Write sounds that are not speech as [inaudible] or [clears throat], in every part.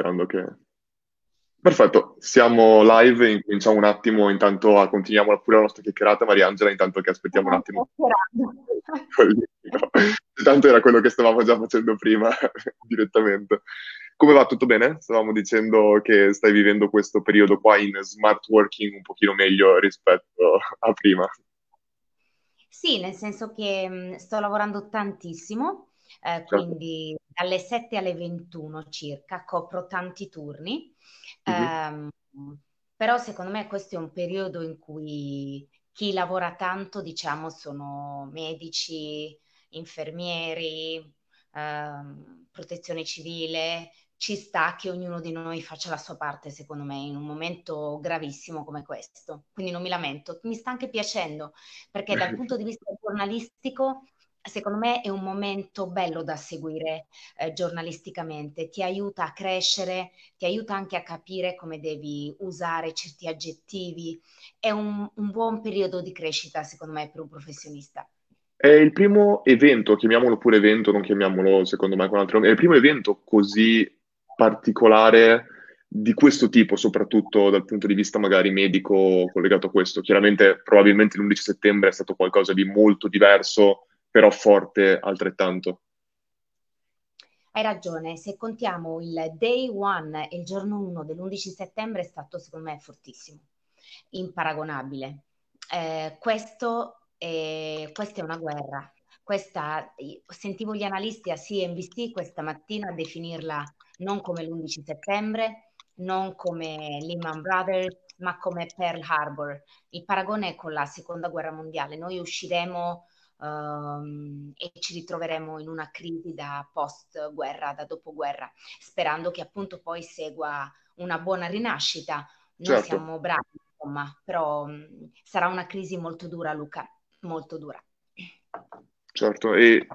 sperando che... Perfetto, siamo live, incominciamo un attimo, intanto continuiamo pure la nostra chiacchierata, Mariangela, intanto che aspettiamo un attimo. Intanto era quello che stavamo già facendo prima, [laughs] direttamente. Come va? Tutto bene? Stavamo dicendo che stai vivendo questo periodo qua in smart working un pochino meglio rispetto a prima. Sì, nel senso che mh, sto lavorando tantissimo, eh, certo. quindi dalle 7 alle 21 circa, copro tanti turni, mm-hmm. um, però secondo me questo è un periodo in cui chi lavora tanto, diciamo, sono medici, infermieri, um, protezione civile, ci sta che ognuno di noi faccia la sua parte, secondo me, in un momento gravissimo come questo. Quindi non mi lamento, mi sta anche piacendo, perché dal [laughs] punto di vista giornalistico secondo me è un momento bello da seguire eh, giornalisticamente, ti aiuta a crescere, ti aiuta anche a capire come devi usare certi aggettivi, è un, un buon periodo di crescita secondo me per un professionista. È il primo evento, chiamiamolo pure evento, non chiamiamolo secondo me con altro nome, è il primo evento così particolare di questo tipo, soprattutto dal punto di vista magari medico collegato a questo. Chiaramente probabilmente l'11 settembre è stato qualcosa di molto diverso però forte altrettanto. Hai ragione, se contiamo il day one e il giorno 1 dell'11 settembre è stato secondo me fortissimo, imparagonabile. Eh, questo è, questa è una guerra. Questa, sentivo gli analisti a CNBC questa mattina definirla non come l'11 settembre, non come Lehman Brothers, ma come Pearl Harbor. Il paragone è con la seconda guerra mondiale. Noi usciremo um, e ci ritroveremo in una crisi da post guerra, da dopoguerra, sperando che appunto poi segua una buona rinascita. Noi certo. siamo bravi, insomma, però um, sarà una crisi molto dura, Luca, molto dura. Certo, e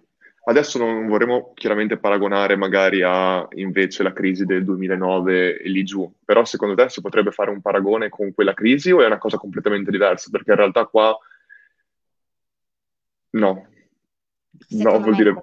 adesso non vorremmo chiaramente paragonare magari a invece la crisi del 2009 e lì giù, però secondo te si potrebbe fare un paragone con quella crisi o è una cosa completamente diversa? Perché in realtà qua No, no, vuol dire...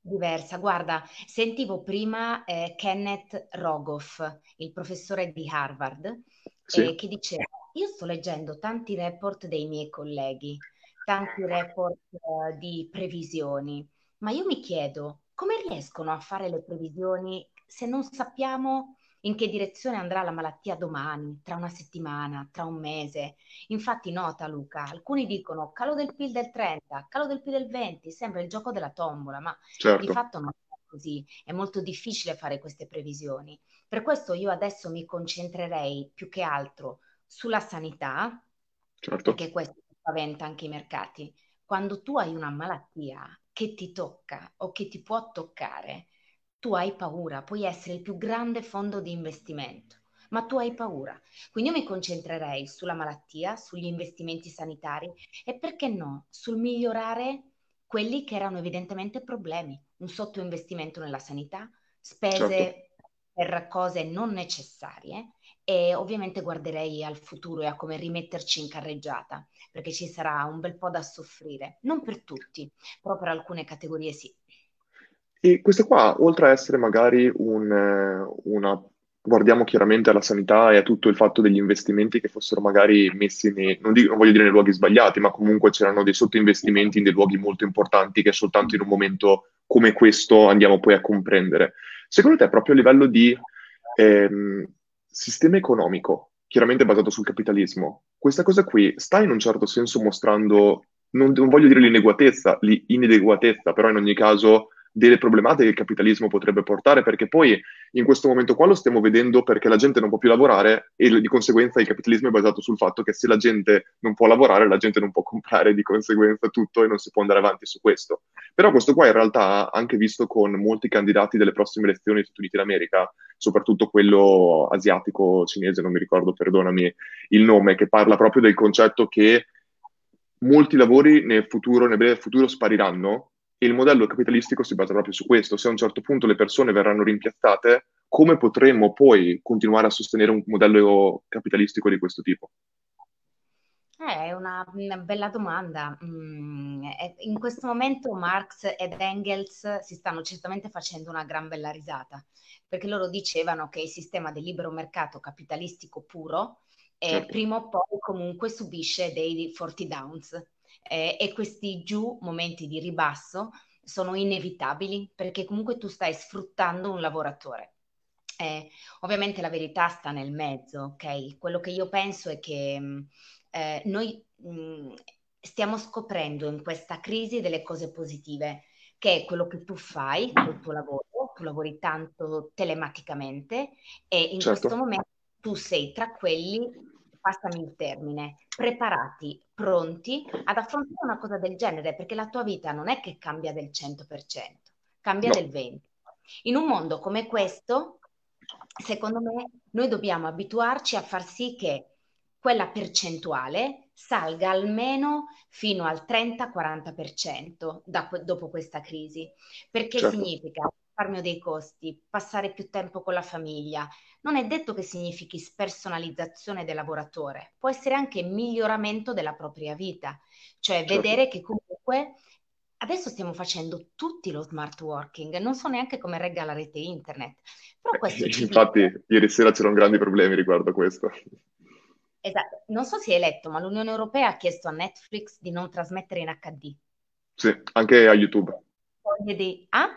diversa. Guarda, sentivo prima eh, Kenneth Rogoff, il professore di Harvard, Sì, eh, che diceva, io sto leggendo tanti report dei miei colleghi, tanti report eh, di previsioni, ma io mi chiedo come riescono a fare le previsioni se non sappiamo in che direzione andrà la malattia domani, tra una settimana, tra un mese. Infatti nota Luca, alcuni dicono calo del PIL del 30, calo del PIL del 20, sembra il gioco della tombola, ma certo. di fatto non è così, è molto difficile fare queste previsioni. Per questo io adesso mi concentrerei più che altro sulla sanità, certo. perché questo spaventa anche i mercati. Quando tu hai una malattia che ti tocca o che ti può toccare, tu hai paura, puoi essere il più grande fondo di investimento, ma tu hai paura. Quindi io mi concentrerei sulla malattia, sugli investimenti sanitari e perché no, sul migliorare quelli che erano evidentemente problemi, un sottoinvestimento nella sanità, spese certo. per cose non necessarie e ovviamente guarderei al futuro e a come rimetterci in carreggiata, perché ci sarà un bel po' da soffrire, non per tutti, però per alcune categorie sì. E questa qua, oltre a essere magari un, eh, una... Guardiamo chiaramente alla sanità e a tutto il fatto degli investimenti che fossero magari messi nei, non, dico, non voglio dire nei luoghi sbagliati, ma comunque c'erano dei sottoinvestimenti in dei luoghi molto importanti che soltanto in un momento come questo andiamo poi a comprendere. Secondo te, proprio a livello di ehm, sistema economico, chiaramente basato sul capitalismo, questa cosa qui sta in un certo senso mostrando, non, non voglio dire l'inadeguatezza, l'inadeguatezza, però in ogni caso delle problematiche che il capitalismo potrebbe portare, perché poi in questo momento qua lo stiamo vedendo perché la gente non può più lavorare e di conseguenza il capitalismo è basato sul fatto che se la gente non può lavorare, la gente non può [laughs] comprare di conseguenza tutto e non si può andare avanti su questo. Però questo qua in realtà, anche visto con molti candidati delle prossime elezioni negli Stati Uniti d'America, soprattutto quello asiatico, cinese, non mi ricordo, perdonami il nome, che parla proprio del concetto che molti lavori nel futuro, nel breve futuro, spariranno il modello capitalistico si basa proprio su questo. Se a un certo punto le persone verranno rimpiazzate, come potremmo poi continuare a sostenere un modello capitalistico di questo tipo? Eh, è una, una bella domanda. Mm, in questo momento Marx ed Engels si stanno certamente facendo una gran bella risata, perché loro dicevano che il sistema del libero mercato capitalistico puro eh, certo. prima o poi comunque subisce dei forti downs eh, e questi giù momenti di ribasso sono inevitabili perché comunque tu stai sfruttando un lavoratore. Eh, ovviamente la verità sta nel mezzo, ok? Quello che io penso è che mm, eh, noi mh, mm, stiamo scoprendo in questa crisi delle cose positive, che è quello che tu fai col tuo lavoro, tu lavori tanto telematicamente e in certo. questo momento tu sei tra quelli, passami il termine, preparati, pronti ad affrontare una cosa del genere, perché la tua vita non è che cambia del 100%, cambia no. del 20%. In un mondo come questo, secondo me, noi dobbiamo abituarci a far sì che quella percentuale salga almeno fino al 30-40% da, dopo questa crisi, perché certo. significa risparmio dei costi, passare più tempo con la famiglia. Non è detto che significhi spersonalizzazione del lavoratore, può essere anche miglioramento della propria vita, cioè certo. vedere che comunque adesso stiamo facendo tutti lo smart working, non so neanche come regga la rete internet. Però questo Infatti, dice... ieri sera c'erano grandi problemi riguardo a questo. Esatto, non so se hai letto, ma l'Unione Europea ha chiesto a Netflix di non trasmettere in HD. Sì, anche a YouTube. Di... Ah?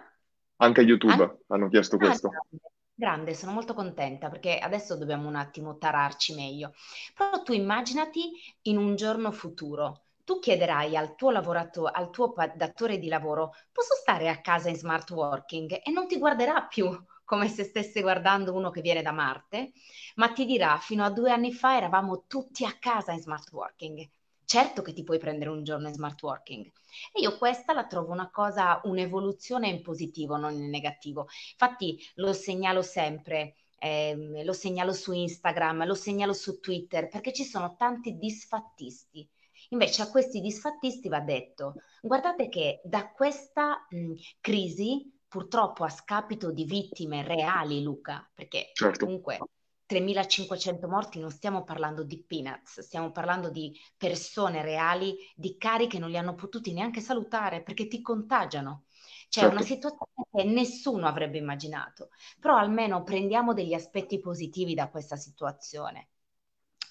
Anche a YouTube ah? hanno chiesto ah, questo. Grande. Grande, sono molto contenta perché adesso dobbiamo un attimo tararci meglio. Però tu immaginati in un giorno futuro, tu chiederai al tuo lavoratore, al tuo datore di lavoro, posso stare a casa in smart working? E non ti guarderà più come se stesse guardando uno che viene da Marte, ma ti dirà fino a due anni fa eravamo tutti a casa in smart working. Certo che ti puoi prendere un giorno in smart working. E io questa la trovo una cosa, un'evoluzione in positivo, non in negativo. Infatti lo segnalo sempre, eh, lo segnalo su Instagram, lo segnalo su Twitter, perché ci sono tanti disfattisti. Invece a questi disfattisti va detto, guardate che da questa mh, crisi purtroppo a scapito di vittime reali, Luca, perché certo. comunque 3.500 morti non stiamo parlando di peanuts, stiamo parlando di persone reali, di cari che non li hanno potuti neanche salutare perché ti contagiano. C'è certo. una situazione che nessuno avrebbe immaginato, però almeno prendiamo degli aspetti positivi da questa situazione.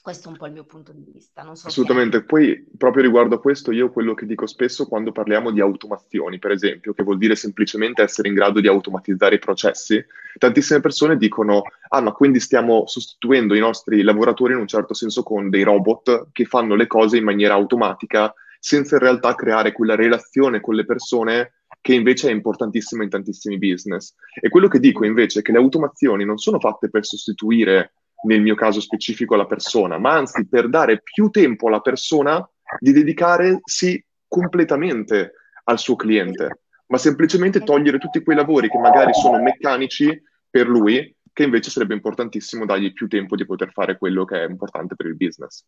Questo è un po' il mio punto di vista. So Assolutamente. Poi, proprio riguardo a questo, io quello che dico spesso quando parliamo di automazioni, per esempio, che vuol dire semplicemente essere in grado di automatizzare i processi, tantissime persone dicono, ah, ma quindi stiamo sostituendo i nostri lavoratori in un certo senso con dei robot che fanno le cose in maniera automatica, senza in realtà creare quella relazione con le persone che invece è importantissima in tantissimi business. E quello che dico invece è che le automazioni non sono fatte per sostituire nel mio caso specifico alla persona, ma anzi per dare più tempo alla persona di dedicarsi completamente al suo cliente, ma semplicemente togliere tutti quei lavori che magari sono meccanici per lui, che invece sarebbe importantissimo dargli più tempo di poter fare quello che è importante per il business.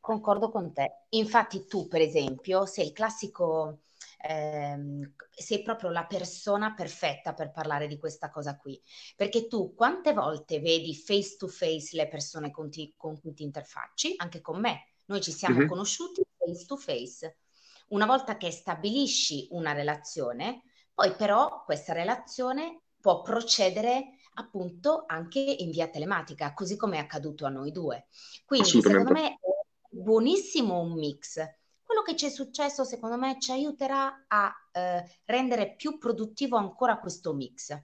Concordo con te. Infatti tu, per esempio, sei il classico ehm, sei proprio la persona perfetta per parlare di questa cosa qui, perché tu quante volte vedi face to face le persone con, ti, con cui ti interfacci, anche con me, noi ci siamo mm-hmm. conosciuti face to face. Una volta che stabilisci una relazione, poi però questa relazione può procedere appunto anche in via telematica, così come è accaduto a noi due. Quindi secondo me è buonissimo un mix quello che ci è successo, secondo me, ci aiuterà a eh, rendere più produttivo ancora questo mix.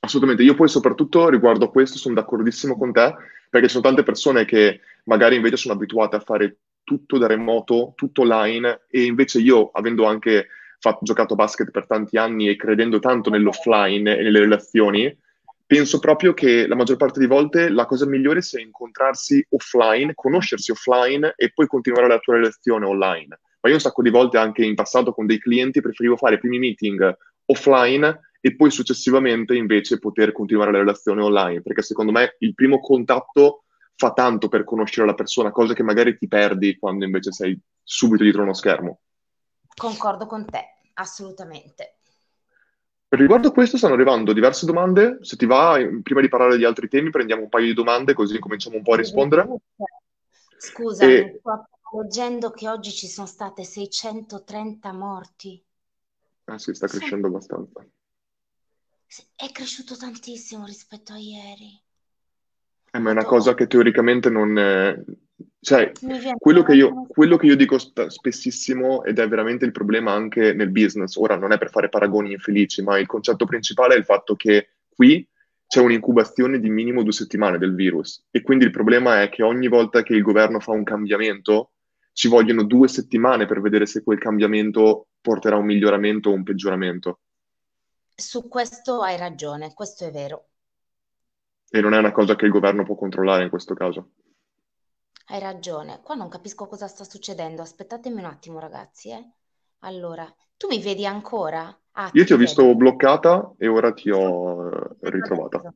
Assolutamente, io poi soprattutto riguardo a questo sono d'accordissimo con te, perché ci sono tante persone che magari invece sono abituate a fare tutto da remoto, tutto online, e invece io, avendo anche fatto, giocato a basket per tanti anni e credendo tanto nell'offline e nelle relazioni, penso proprio che la maggior parte di volte la cosa migliore sia incontrarsi offline, conoscersi offline e poi continuare la tua relazione online. Ma io un sacco di volte anche in passato con dei clienti preferivo fare i primi meeting offline e poi successivamente invece poter continuare la relazione online, perché secondo me il primo contatto fa tanto per conoscere la persona, cose che magari ti perdi quando invece sei subito dietro uno schermo. Concordo con te, assolutamente. Riguardo questo stanno arrivando diverse domande, se ti va, prima di parlare di altri temi prendiamo un paio di domande così cominciamo un po' a rispondere. Scusa, e... leggendo che oggi ci sono state 630 morti. Ah sì, sta crescendo abbastanza. È cresciuto tantissimo rispetto a ieri. Eh, ma è una cosa che teoricamente non... È... Cioè, quello che, io, quello che io dico sp- spessissimo, ed è veramente il problema anche nel business, ora non è per fare paragoni infelici, ma il concetto principale è il fatto che qui c'è un'incubazione di minimo due settimane del virus e quindi il problema è che ogni volta che il governo fa un cambiamento ci vogliono due settimane per vedere se quel cambiamento porterà a un miglioramento o un peggioramento. Su questo hai ragione, questo è vero. E non è una cosa che il governo può controllare in questo caso. Hai ragione, qua non capisco cosa sta succedendo. Aspettatemi un attimo, ragazzi. Eh. Allora, tu mi vedi ancora? Ah, Io ti ho visto bloccata e ora ti ho eh, ritrovata.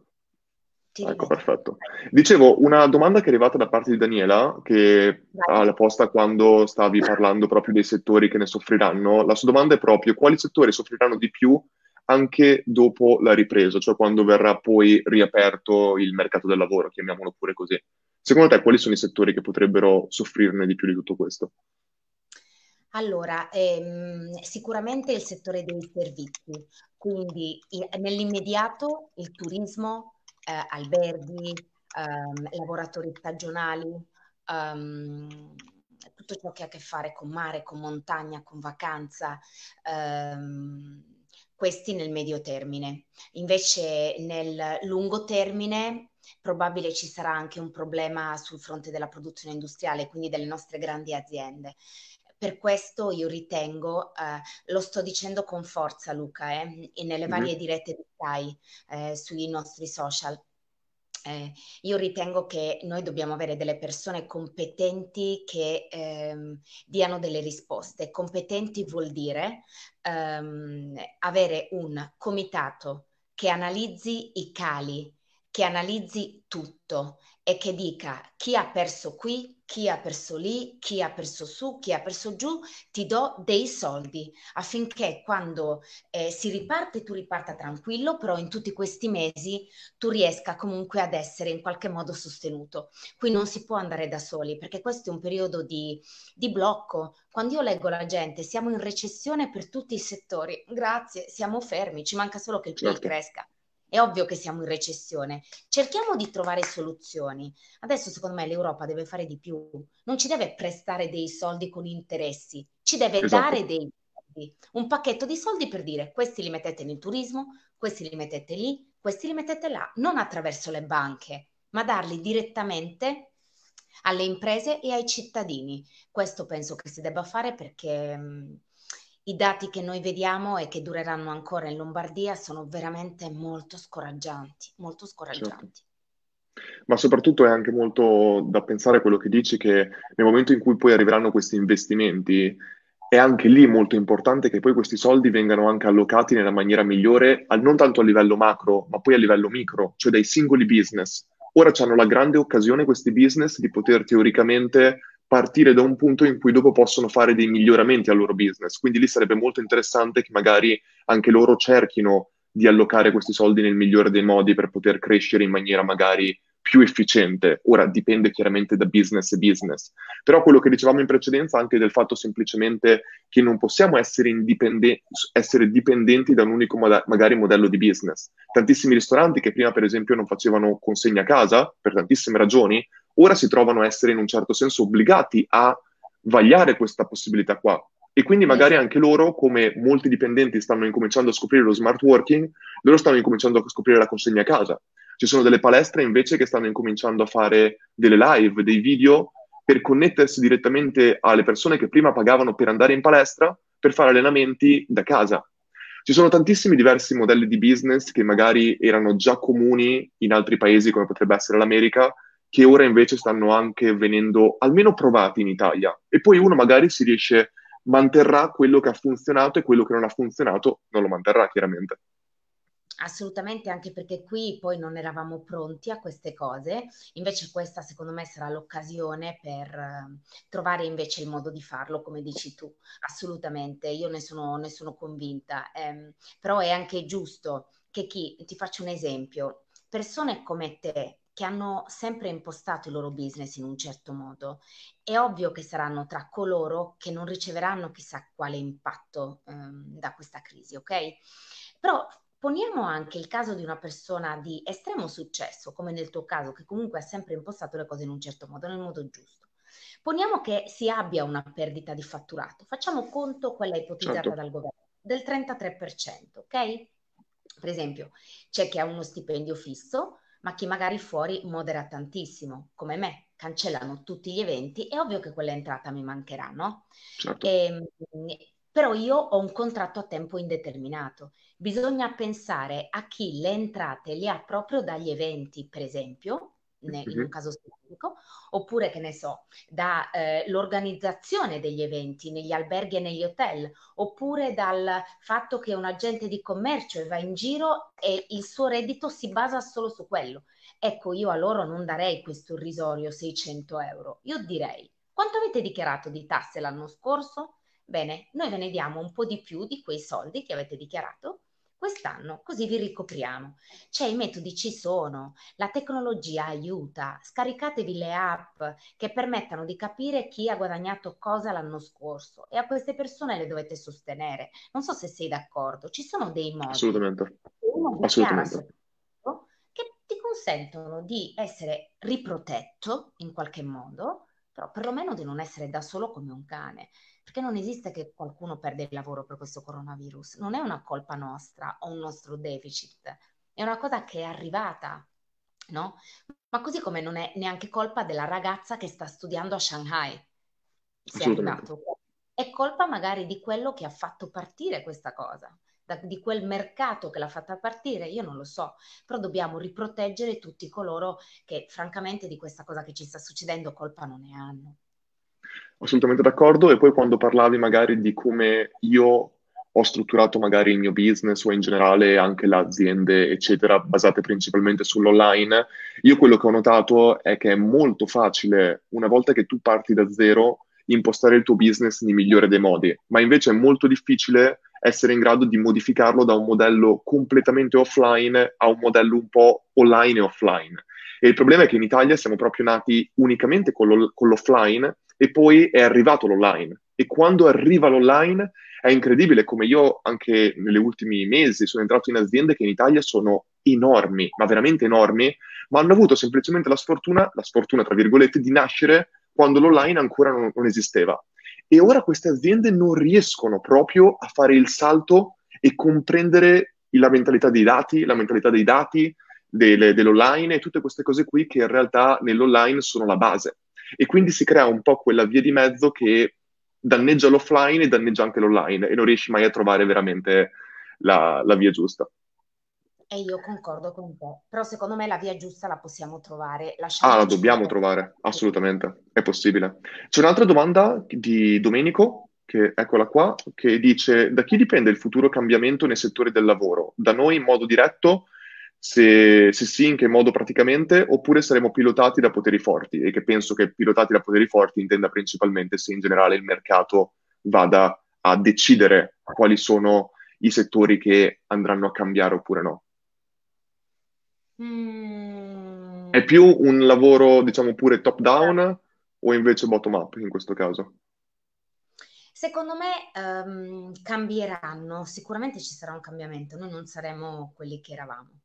Ti ecco, perfetto. Dicevo, una domanda che è arrivata da parte di Daniela, che ha la posta quando stavi parlando proprio dei settori che ne soffriranno. La sua domanda è proprio quali settori soffriranno di più anche dopo la ripresa, cioè quando verrà poi riaperto il mercato del lavoro, chiamiamolo pure così. Secondo te quali sono i settori che potrebbero soffrirne di più di tutto questo? Allora, ehm, sicuramente il settore dei servizi, quindi i- nell'immediato il turismo, eh, alberghi, ehm, lavoratori stagionali, ehm, tutto ciò che ha a che fare con mare, con montagna, con vacanza, ehm, questi nel medio termine. Invece nel lungo termine probabile ci sarà anche un problema sul fronte della produzione industriale, quindi delle nostre grandi aziende. Per questo io ritengo, eh, lo sto dicendo con forza Luca, eh, e nelle varie dirette di Sky eh, sui nostri social, eh, io ritengo che noi dobbiamo avere delle persone competenti che ehm, diano delle risposte. Competenti vuol dire ehm, avere un comitato che analizzi i cali, che analizzi tutto e che dica chi ha perso qui, chi ha perso lì, chi ha perso su, chi ha perso giù, ti do dei soldi affinché quando eh, si riparte tu riparta tranquillo, però in tutti questi mesi tu riesca comunque ad essere in qualche modo sostenuto. Qui non si può andare da soli perché questo è un periodo di, di blocco. Quando io leggo la gente, siamo in recessione per tutti i settori, grazie, siamo fermi, ci manca solo che il PIL certo. cresca. È ovvio che siamo in recessione. Cerchiamo di trovare soluzioni. Adesso, secondo me, l'Europa deve fare di più. Non ci deve prestare dei soldi con interessi, ci deve esatto. dare dei soldi. Un pacchetto di soldi per dire questi li mettete nel turismo, questi li mettete lì, questi li mettete là, non attraverso le banche, ma darli direttamente alle imprese e ai cittadini. Questo penso che si debba fare perché mh, i dati che noi vediamo e che dureranno ancora in Lombardia sono veramente molto scoraggianti, molto scoraggianti. Certo. Ma soprattutto è anche molto da pensare a quello che dici che nel momento in cui poi arriveranno questi investimenti è anche lì molto importante che poi questi soldi vengano anche allocati nella maniera migliore, non tanto a livello macro, ma poi a livello micro, cioè dai singoli business. Ora hanno la grande occasione questi business di poter teoricamente partire da un punto in cui dopo possono fare dei miglioramenti al loro business. Quindi lì sarebbe molto interessante che magari anche loro cerchino di allocare questi soldi nel migliore dei modi per poter crescere in maniera magari più efficiente. Ora dipende chiaramente da business e business, però quello che dicevamo in precedenza anche del fatto semplicemente che non possiamo essere, indipende- essere dipendenti da un unico moda- magari modello di business. Tantissimi ristoranti che prima per esempio non facevano consegna a casa per tantissime ragioni, ora si trovano a essere in un certo senso obbligati a vagliare questa possibilità qua. E quindi magari anche loro, come molti dipendenti stanno incominciando a scoprire lo smart working, loro stanno incominciando a scoprire la consegna a casa. Ci sono delle palestre invece che stanno incominciando a fare delle live, dei video per connettersi direttamente alle persone che prima pagavano per andare in palestra per fare allenamenti da casa. Ci sono tantissimi diversi modelli di business che magari erano già comuni in altri paesi come potrebbe essere l'America, che ora invece stanno anche venendo almeno provati in Italia. E poi uno magari si riesce, manterrà quello che ha funzionato e quello che non ha funzionato non lo manterrà chiaramente. Assolutamente, anche perché qui poi non eravamo pronti a queste cose, invece questa secondo me sarà l'occasione per uh, trovare invece il modo di farlo, come dici tu, assolutamente, io ne sono, ne sono convinta, eh, però è anche giusto che chi, ti faccio un esempio, persone come te che hanno sempre impostato il loro business in un certo modo, è ovvio che saranno tra coloro che non riceveranno chissà quale impatto ehm, da questa crisi, ok? Però poniamo anche il caso di una persona di estremo successo, come nel tuo caso, che comunque ha sempre impostato le cose in un certo modo, nel modo giusto. Poniamo che si abbia una perdita di fatturato, facciamo conto quella ipotizzata certo. dal governo, del 33%, ok? Per esempio, c'è chi ha uno stipendio fisso, ma chi magari fuori modera tantissimo, come me, cancellano tutti gli eventi, è ovvio che quell'entrata mi mancherà, no? Certo. E, ehm, però io ho un contratto a tempo indeterminato. Bisogna pensare a chi le entrate le ha proprio dagli eventi, per esempio, in un caso specifico, oppure che ne so, dall'organizzazione eh, degli eventi negli alberghi e negli hotel, oppure dal fatto che un agente di commercio va in giro e il suo reddito si basa solo su quello. Ecco, io a loro non darei questo irrisorio 600 euro, io direi quanto avete dichiarato di tasse l'anno scorso? Bene, noi ve ne diamo un po' di più di quei soldi che avete dichiarato quest'anno, così vi ricopriamo. Cioè i metodi ci sono, la tecnologia aiuta, scaricatevi le app che permettano di capire chi ha guadagnato cosa l'anno scorso e a queste persone le dovete sostenere. Non so se sei d'accordo, ci sono dei modi. Assolutamente. Assolutamente. Che ti consentono di essere riprotetto in qualche modo, però perlomeno di non essere da solo come un cane perché non esiste che qualcuno perde il lavoro per questo coronavirus, non è una colpa nostra o un nostro deficit, è una cosa che è arrivata, no? Ma così come non è neanche colpa della ragazza che sta studiando a Shanghai, se è arrivato. È colpa magari di quello che ha fatto partire questa cosa, da, di quel mercato che l'ha fatta partire, io non lo so, però dobbiamo riproteggere tutti coloro che francamente di questa cosa che ci sta succedendo colpa non ne hanno. Assolutamente d'accordo. E poi quando parlavi magari di come io ho strutturato magari il mio business o in generale anche le aziende, eccetera, basate principalmente sull'online, io quello che ho notato è che è molto facile, una volta che tu parti da zero, impostare il tuo business nel migliore dei modi, ma invece è molto difficile essere in grado di modificarlo da un modello completamente offline a un modello un po' online e offline. E il problema è che in Italia siamo proprio nati unicamente con, lo, con l'offline e poi è arrivato l'online. E quando arriva l'online è incredibile come io anche negli ultimi mesi sono entrato in aziende che in Italia sono enormi, ma veramente enormi, ma hanno avuto semplicemente la sfortuna, la sfortuna tra virgolette, di nascere quando l'online ancora non, non esisteva. E ora queste aziende non riescono proprio a fare il salto e comprendere la mentalità dei dati, la mentalità dei dati, delle, dell'online e tutte queste cose qui che in realtà nell'online sono la base e quindi si crea un po' quella via di mezzo che danneggia l'offline e danneggia anche l'online e non riesci mai a trovare veramente la, la via giusta. E io concordo con te, però secondo me la via giusta la possiamo trovare. Ah, la dobbiamo trovare, assolutamente, è possibile. C'è un'altra domanda di Domenico, che eccola qua, che dice da chi dipende il futuro cambiamento nei settori del lavoro? Da noi in modo diretto se, se, sì, in che modo praticamente, oppure saremo pilotati da poteri forti, e che penso che pilotati da poteri forti intenda principalmente se in generale il mercato vada a decidere quali sono i settori che andranno a cambiare oppure no. Mm. È più un lavoro, diciamo, pure top down o invece bottom up in questo caso? Secondo me um, cambieranno, sicuramente ci sarà un cambiamento, noi non saremo quelli che eravamo.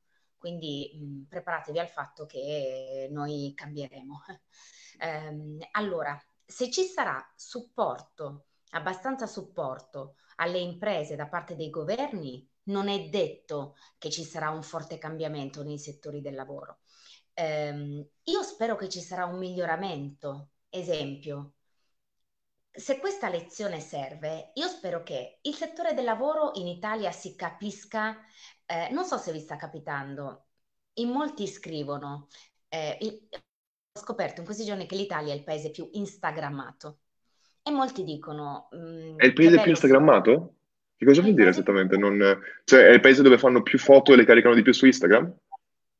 Quindi mh, preparatevi al fatto che noi cambieremo. [laughs] ehm, allora, se ci sarà supporto, abbastanza supporto alle imprese da parte dei governi, non è detto che ci sarà un forte cambiamento nei settori del lavoro. Eh, io spero che ci sarà un miglioramento. Esempio, se questa lezione serve, io spero che il settore del lavoro in Italia si capisca, eh, non so se vi sta capitando, in molti scrivono, eh, ho scoperto in questi giorni che l'Italia è il paese più instagrammato e molti dicono... Mh, mm, è il paese più instagrammato? Che cosa vuol dire esattamente? Non, cioè, è il paese dove fanno più foto e le caricano di più su Instagram?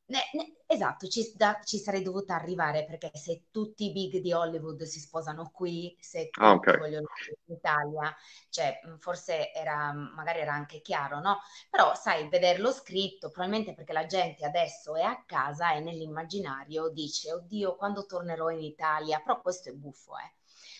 Ne, ne, Esatto, ci, da, ci, sarei dovuta arrivare perché se tutti i big di Hollywood si sposano qui, se tutti ah, okay. vogliono in Italia, cioè forse era, magari era anche chiaro, no? Però sai, vederlo scritto, probabilmente perché la gente adesso è a casa e nell'immaginario dice, oddio, quando tornerò in Italia, però questo è buffo, eh.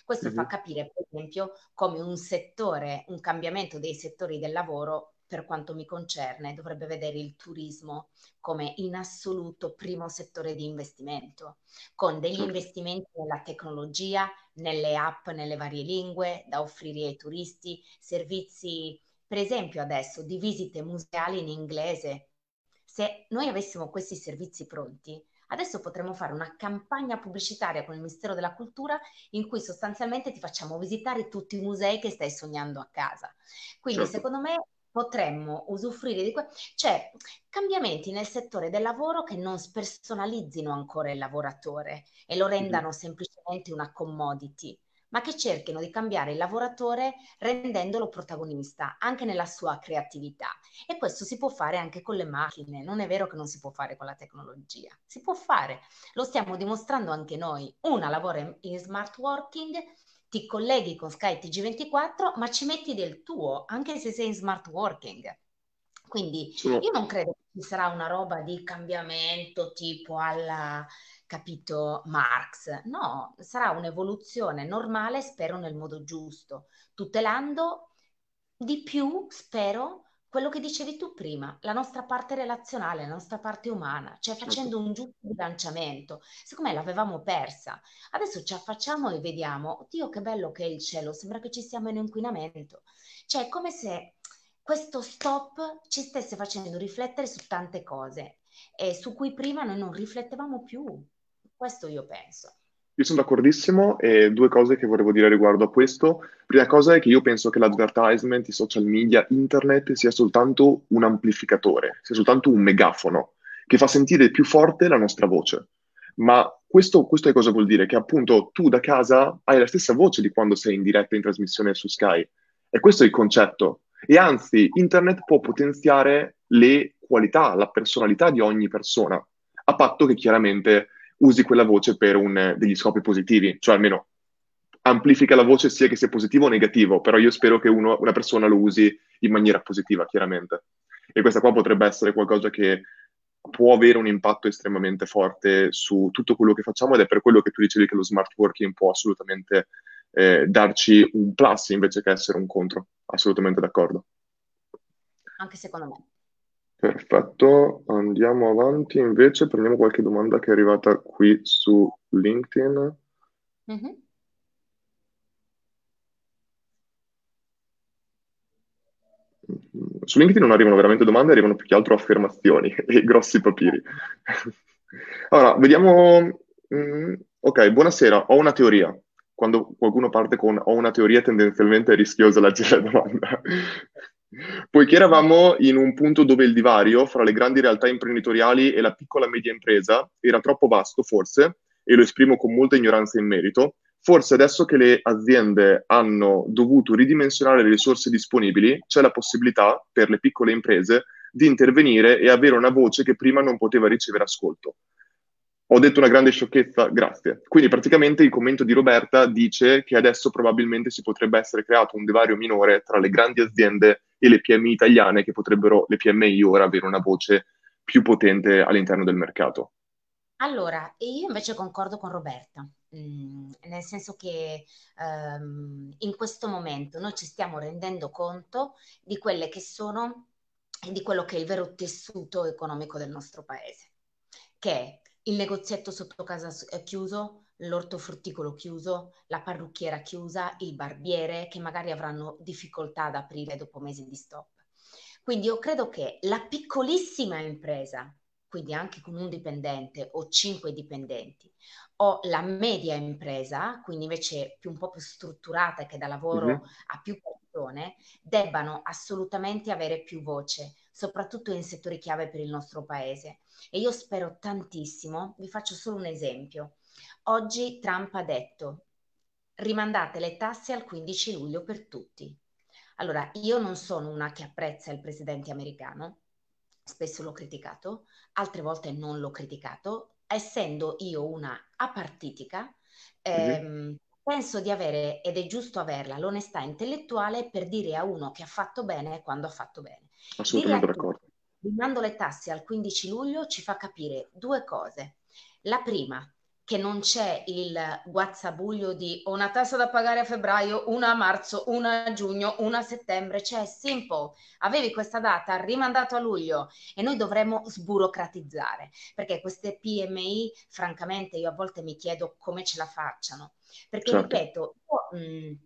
Questo mm-hmm. fa capire, per esempio, come un settore, un cambiamento dei settori del lavoro per quanto mi concerne, dovrebbe vedere il turismo come in assoluto primo settore di investimento, con degli investimenti nella tecnologia, nelle app, nelle varie lingue da offrire ai turisti, servizi, per esempio adesso, di visite museali in inglese. Se noi avessimo questi servizi pronti, Adesso potremmo fare una campagna pubblicitaria con il Ministero della Cultura in cui sostanzialmente ti facciamo visitare tutti i musei che stai sognando a casa. Quindi certo. secondo me potremmo usufruire di questo, cioè cambiamenti nel settore del lavoro che non spersonalizzino ancora il lavoratore e lo rendano mm-hmm. semplicemente una commodity, ma che cerchino di cambiare il lavoratore rendendolo protagonista anche nella sua creatività. E questo si può fare anche con le macchine, non è vero che non si può fare con la tecnologia, si può fare, lo stiamo dimostrando anche noi. Una lavora in smart working ti colleghi con Sky TG24, ma ci metti del tuo, anche se sei in smart working. Quindi sì. io non credo che ci sarà una roba di cambiamento tipo alla, capito, Marx. No, sarà un'evoluzione normale, spero nel modo giusto, tutelando di più, spero, quello che dicevi tu prima, la nostra parte relazionale, la nostra parte umana, cioè certo. facendo un giusto bilanciamento. Secondo me l'avevamo persa. Adesso ci affacciamo e vediamo, oddio che bello che è il cielo, sembra che ci sia meno inquinamento. Cioè è come se questo stop ci stesse facendo riflettere su tante cose e su cui prima noi non riflettevamo più. Questo io penso. Io sono d'accordissimo e due cose che volevo dire riguardo a questo. Prima cosa è che io penso che l'advertisement, i social media, internet sia soltanto un amplificatore, sia soltanto un megafono che fa sentire più forte la nostra voce. Ma questo, questo cosa vuol dire? Che appunto tu da casa hai la stessa voce di quando sei in diretta in trasmissione su Sky. E questo è il concetto. E anzi, internet può potenziare le qualità, la personalità di ogni persona, a patto che chiaramente usi quella voce per un, degli scopi positivi, cioè almeno amplifica la voce sia che sia positivo o negativo, però io spero che uno, una persona lo usi in maniera positiva, chiaramente. E questa qua potrebbe essere qualcosa che può avere un impatto estremamente forte su tutto quello che facciamo ed è per quello che tu dicevi che lo smart working può assolutamente eh, darci un plus invece che essere un contro. Assolutamente d'accordo. Anche secondo me. Perfetto, andiamo avanti invece, prendiamo qualche domanda che è arrivata qui su LinkedIn. Mm-hmm. Su LinkedIn non arrivano veramente domande, arrivano più che altro affermazioni [laughs] e grossi papiri. [laughs] allora, vediamo. Mm, ok, buonasera, ho una teoria. Quando qualcuno parte con ho una teoria, tendenzialmente è rischioso leggere la domanda. Poiché eravamo in un punto dove il divario fra le grandi realtà imprenditoriali e la piccola e media impresa era troppo vasto, forse, e lo esprimo con molta ignoranza in merito, forse adesso che le aziende hanno dovuto ridimensionare le risorse disponibili, c'è la possibilità per le piccole imprese di intervenire e avere una voce che prima non poteva ricevere ascolto. Ho detto una grande sciocchezza, grazie. Quindi praticamente il commento di Roberta dice che adesso probabilmente si potrebbe essere creato un divario minore tra le grandi aziende e le PMI italiane che potrebbero, le PMI ora, avere una voce più potente all'interno del mercato. Allora, io invece concordo con Roberta, mm, nel senso che um, in questo momento noi ci stiamo rendendo conto di quelle che sono di quello che è il vero tessuto economico del nostro paese, che è il negozietto sotto casa chiuso, l'ortofrutticolo chiuso, la parrucchiera chiusa, il barbiere che magari avranno difficoltà ad aprire dopo mesi di stop. Quindi io credo che la piccolissima impresa, quindi anche con un dipendente o cinque dipendenti, o la media impresa, quindi invece più un po' più strutturata che da lavoro mm-hmm. a più persone, debbano assolutamente avere più voce, soprattutto in settori chiave per il nostro paese. E io spero tantissimo, vi faccio solo un esempio. Oggi Trump ha detto rimandate le tasse al 15 luglio per tutti. Allora, io non sono una che apprezza il presidente americano, spesso l'ho criticato, altre volte non l'ho criticato, essendo io una apartitica, ehm, mm-hmm. Penso di avere, ed è giusto averla, l'onestà intellettuale per dire a uno che ha fatto bene quando ha fatto bene. Assolutamente d'accordo. Rimando le tasse al 15 luglio ci fa capire due cose. La prima, che non c'è il guazzabuglio di ho una tassa da pagare a febbraio, una a marzo, una a giugno, una a settembre, cioè simple, avevi questa data, rimandato a luglio e noi dovremmo sburocratizzare, perché queste PMI, francamente, io a volte mi chiedo come ce la facciano, perché certo. ripeto, io, mh,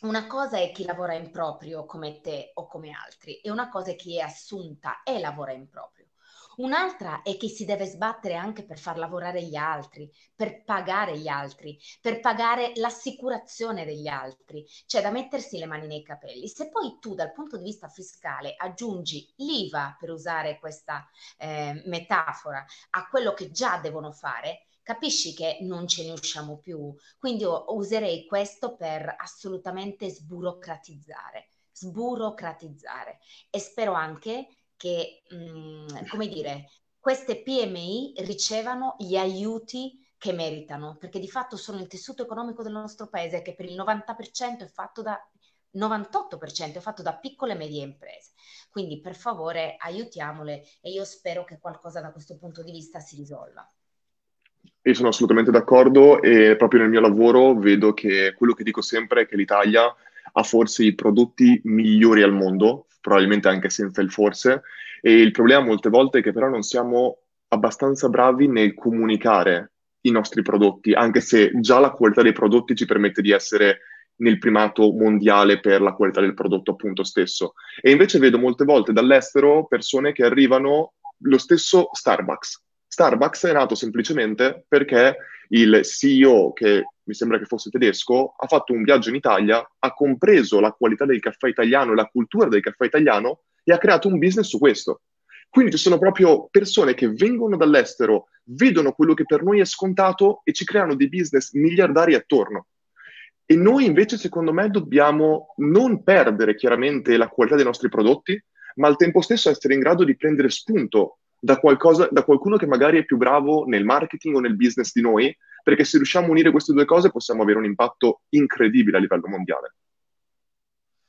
una cosa è chi lavora in proprio come te o come altri e una cosa è chi è assunta e lavora in proprio. Un'altra è che si deve sbattere anche per far lavorare gli altri, per pagare gli altri, per pagare l'assicurazione degli altri, cioè da mettersi le mani nei capelli. Se poi tu dal punto di vista fiscale aggiungi l'IVA, per usare questa eh, metafora, a quello che già devono fare, capisci che non ce ne usciamo più. Quindi io userei questo per assolutamente sburocratizzare, sburocratizzare e spero anche che, mh, mhmm, come dire, queste PMI ricevano gli aiuti che meritano, perché di fatto sono il tessuto economico del nostro paese che per il 90% è fatto da 98% è fatto da piccole e medie imprese. Quindi per favore aiutiamole e io spero che qualcosa da questo punto di vista si risolva. Io sono assolutamente d'accordo e proprio nel mio lavoro vedo che quello che dico sempre è che l'Italia ha forse i prodotti migliori al mondo, probabilmente anche senza il forse, e il problema molte volte è che però non siamo abbastanza bravi nel comunicare i nostri prodotti, anche se già la qualità dei prodotti ci permette di essere nel primato mondiale per la qualità del prodotto appunto stesso. E invece vedo molte volte dall'estero persone che arrivano lo stesso Starbucks. Starbucks è nato semplicemente perché il CEO, che mi sembra che fosse tedesco, ha fatto un viaggio in Italia, ha compreso la qualità del caffè italiano e la cultura del caffè italiano e ha creato un business su questo. Quindi ci sono proprio persone che vengono dall'estero, vedono quello che per noi è scontato e ci creano dei business miliardari attorno. E noi invece, secondo me, dobbiamo non perdere chiaramente la qualità dei nostri prodotti, ma al tempo stesso essere in grado di prendere spunto da, qualcosa, da qualcuno che magari è più bravo nel marketing o nel business di noi, perché se riusciamo a unire queste due cose possiamo avere un impatto incredibile a livello mondiale.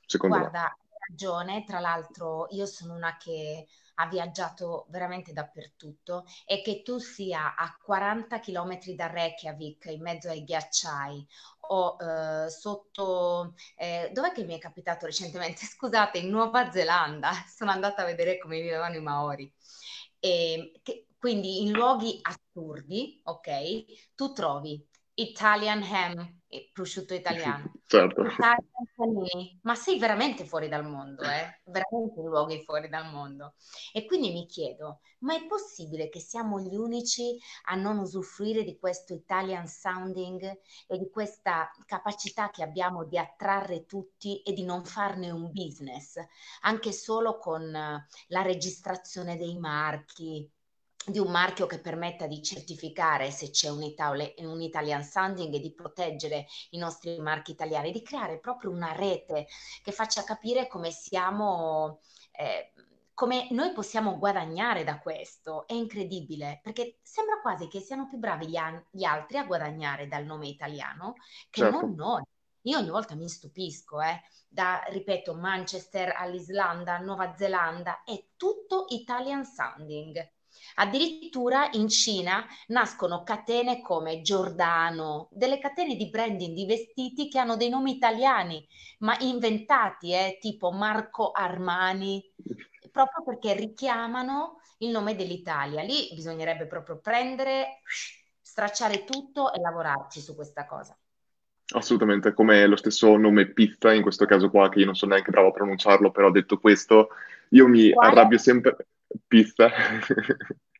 Secondo Guarda, hai ragione, tra l'altro io sono una che ha viaggiato veramente dappertutto e che tu sia a 40 km da Reykjavik in mezzo ai ghiacciai o eh, sotto eh, dov'è che mi è capitato recentemente? [laughs] Scusate, in Nuova Zelanda sono andata a vedere come vivevano i Maori e che, quindi in luoghi assurdi, ok, tu trovi Italian ham, prosciutto italiano. [laughs] Certo. Ma sei veramente fuori dal mondo, eh? Veramente luoghi fuori dal mondo. E quindi mi chiedo, ma è possibile che siamo gli unici a non usufruire di questo Italian sounding e di questa capacità che abbiamo di attrarre tutti e di non farne un business, anche solo con la registrazione dei marchi, di un marchio che permetta di certificare se c'è un, Italia, un Italian sounding e di proteggere i nostri marchi italiani, di creare proprio una rete che faccia capire come siamo, eh, come noi possiamo guadagnare da questo. È incredibile perché sembra quasi che siano più bravi gli, an- gli altri a guadagnare dal nome italiano che certo. non noi. Io ogni volta mi stupisco, eh, da, ripeto, Manchester all'Islanda, Nuova Zelanda, è tutto Italian sounding. Addirittura in Cina nascono catene come Giordano, delle catene di branding di vestiti che hanno dei nomi italiani, ma inventati, eh, tipo Marco Armani, proprio perché richiamano il nome dell'Italia. Lì bisognerebbe proprio prendere, stracciare tutto e lavorarci su questa cosa. Assolutamente, come lo stesso nome pizza in questo caso qua, che io non sono neanche bravo a pronunciarlo, però detto questo, io mi Quale? arrabbio sempre. Pizza.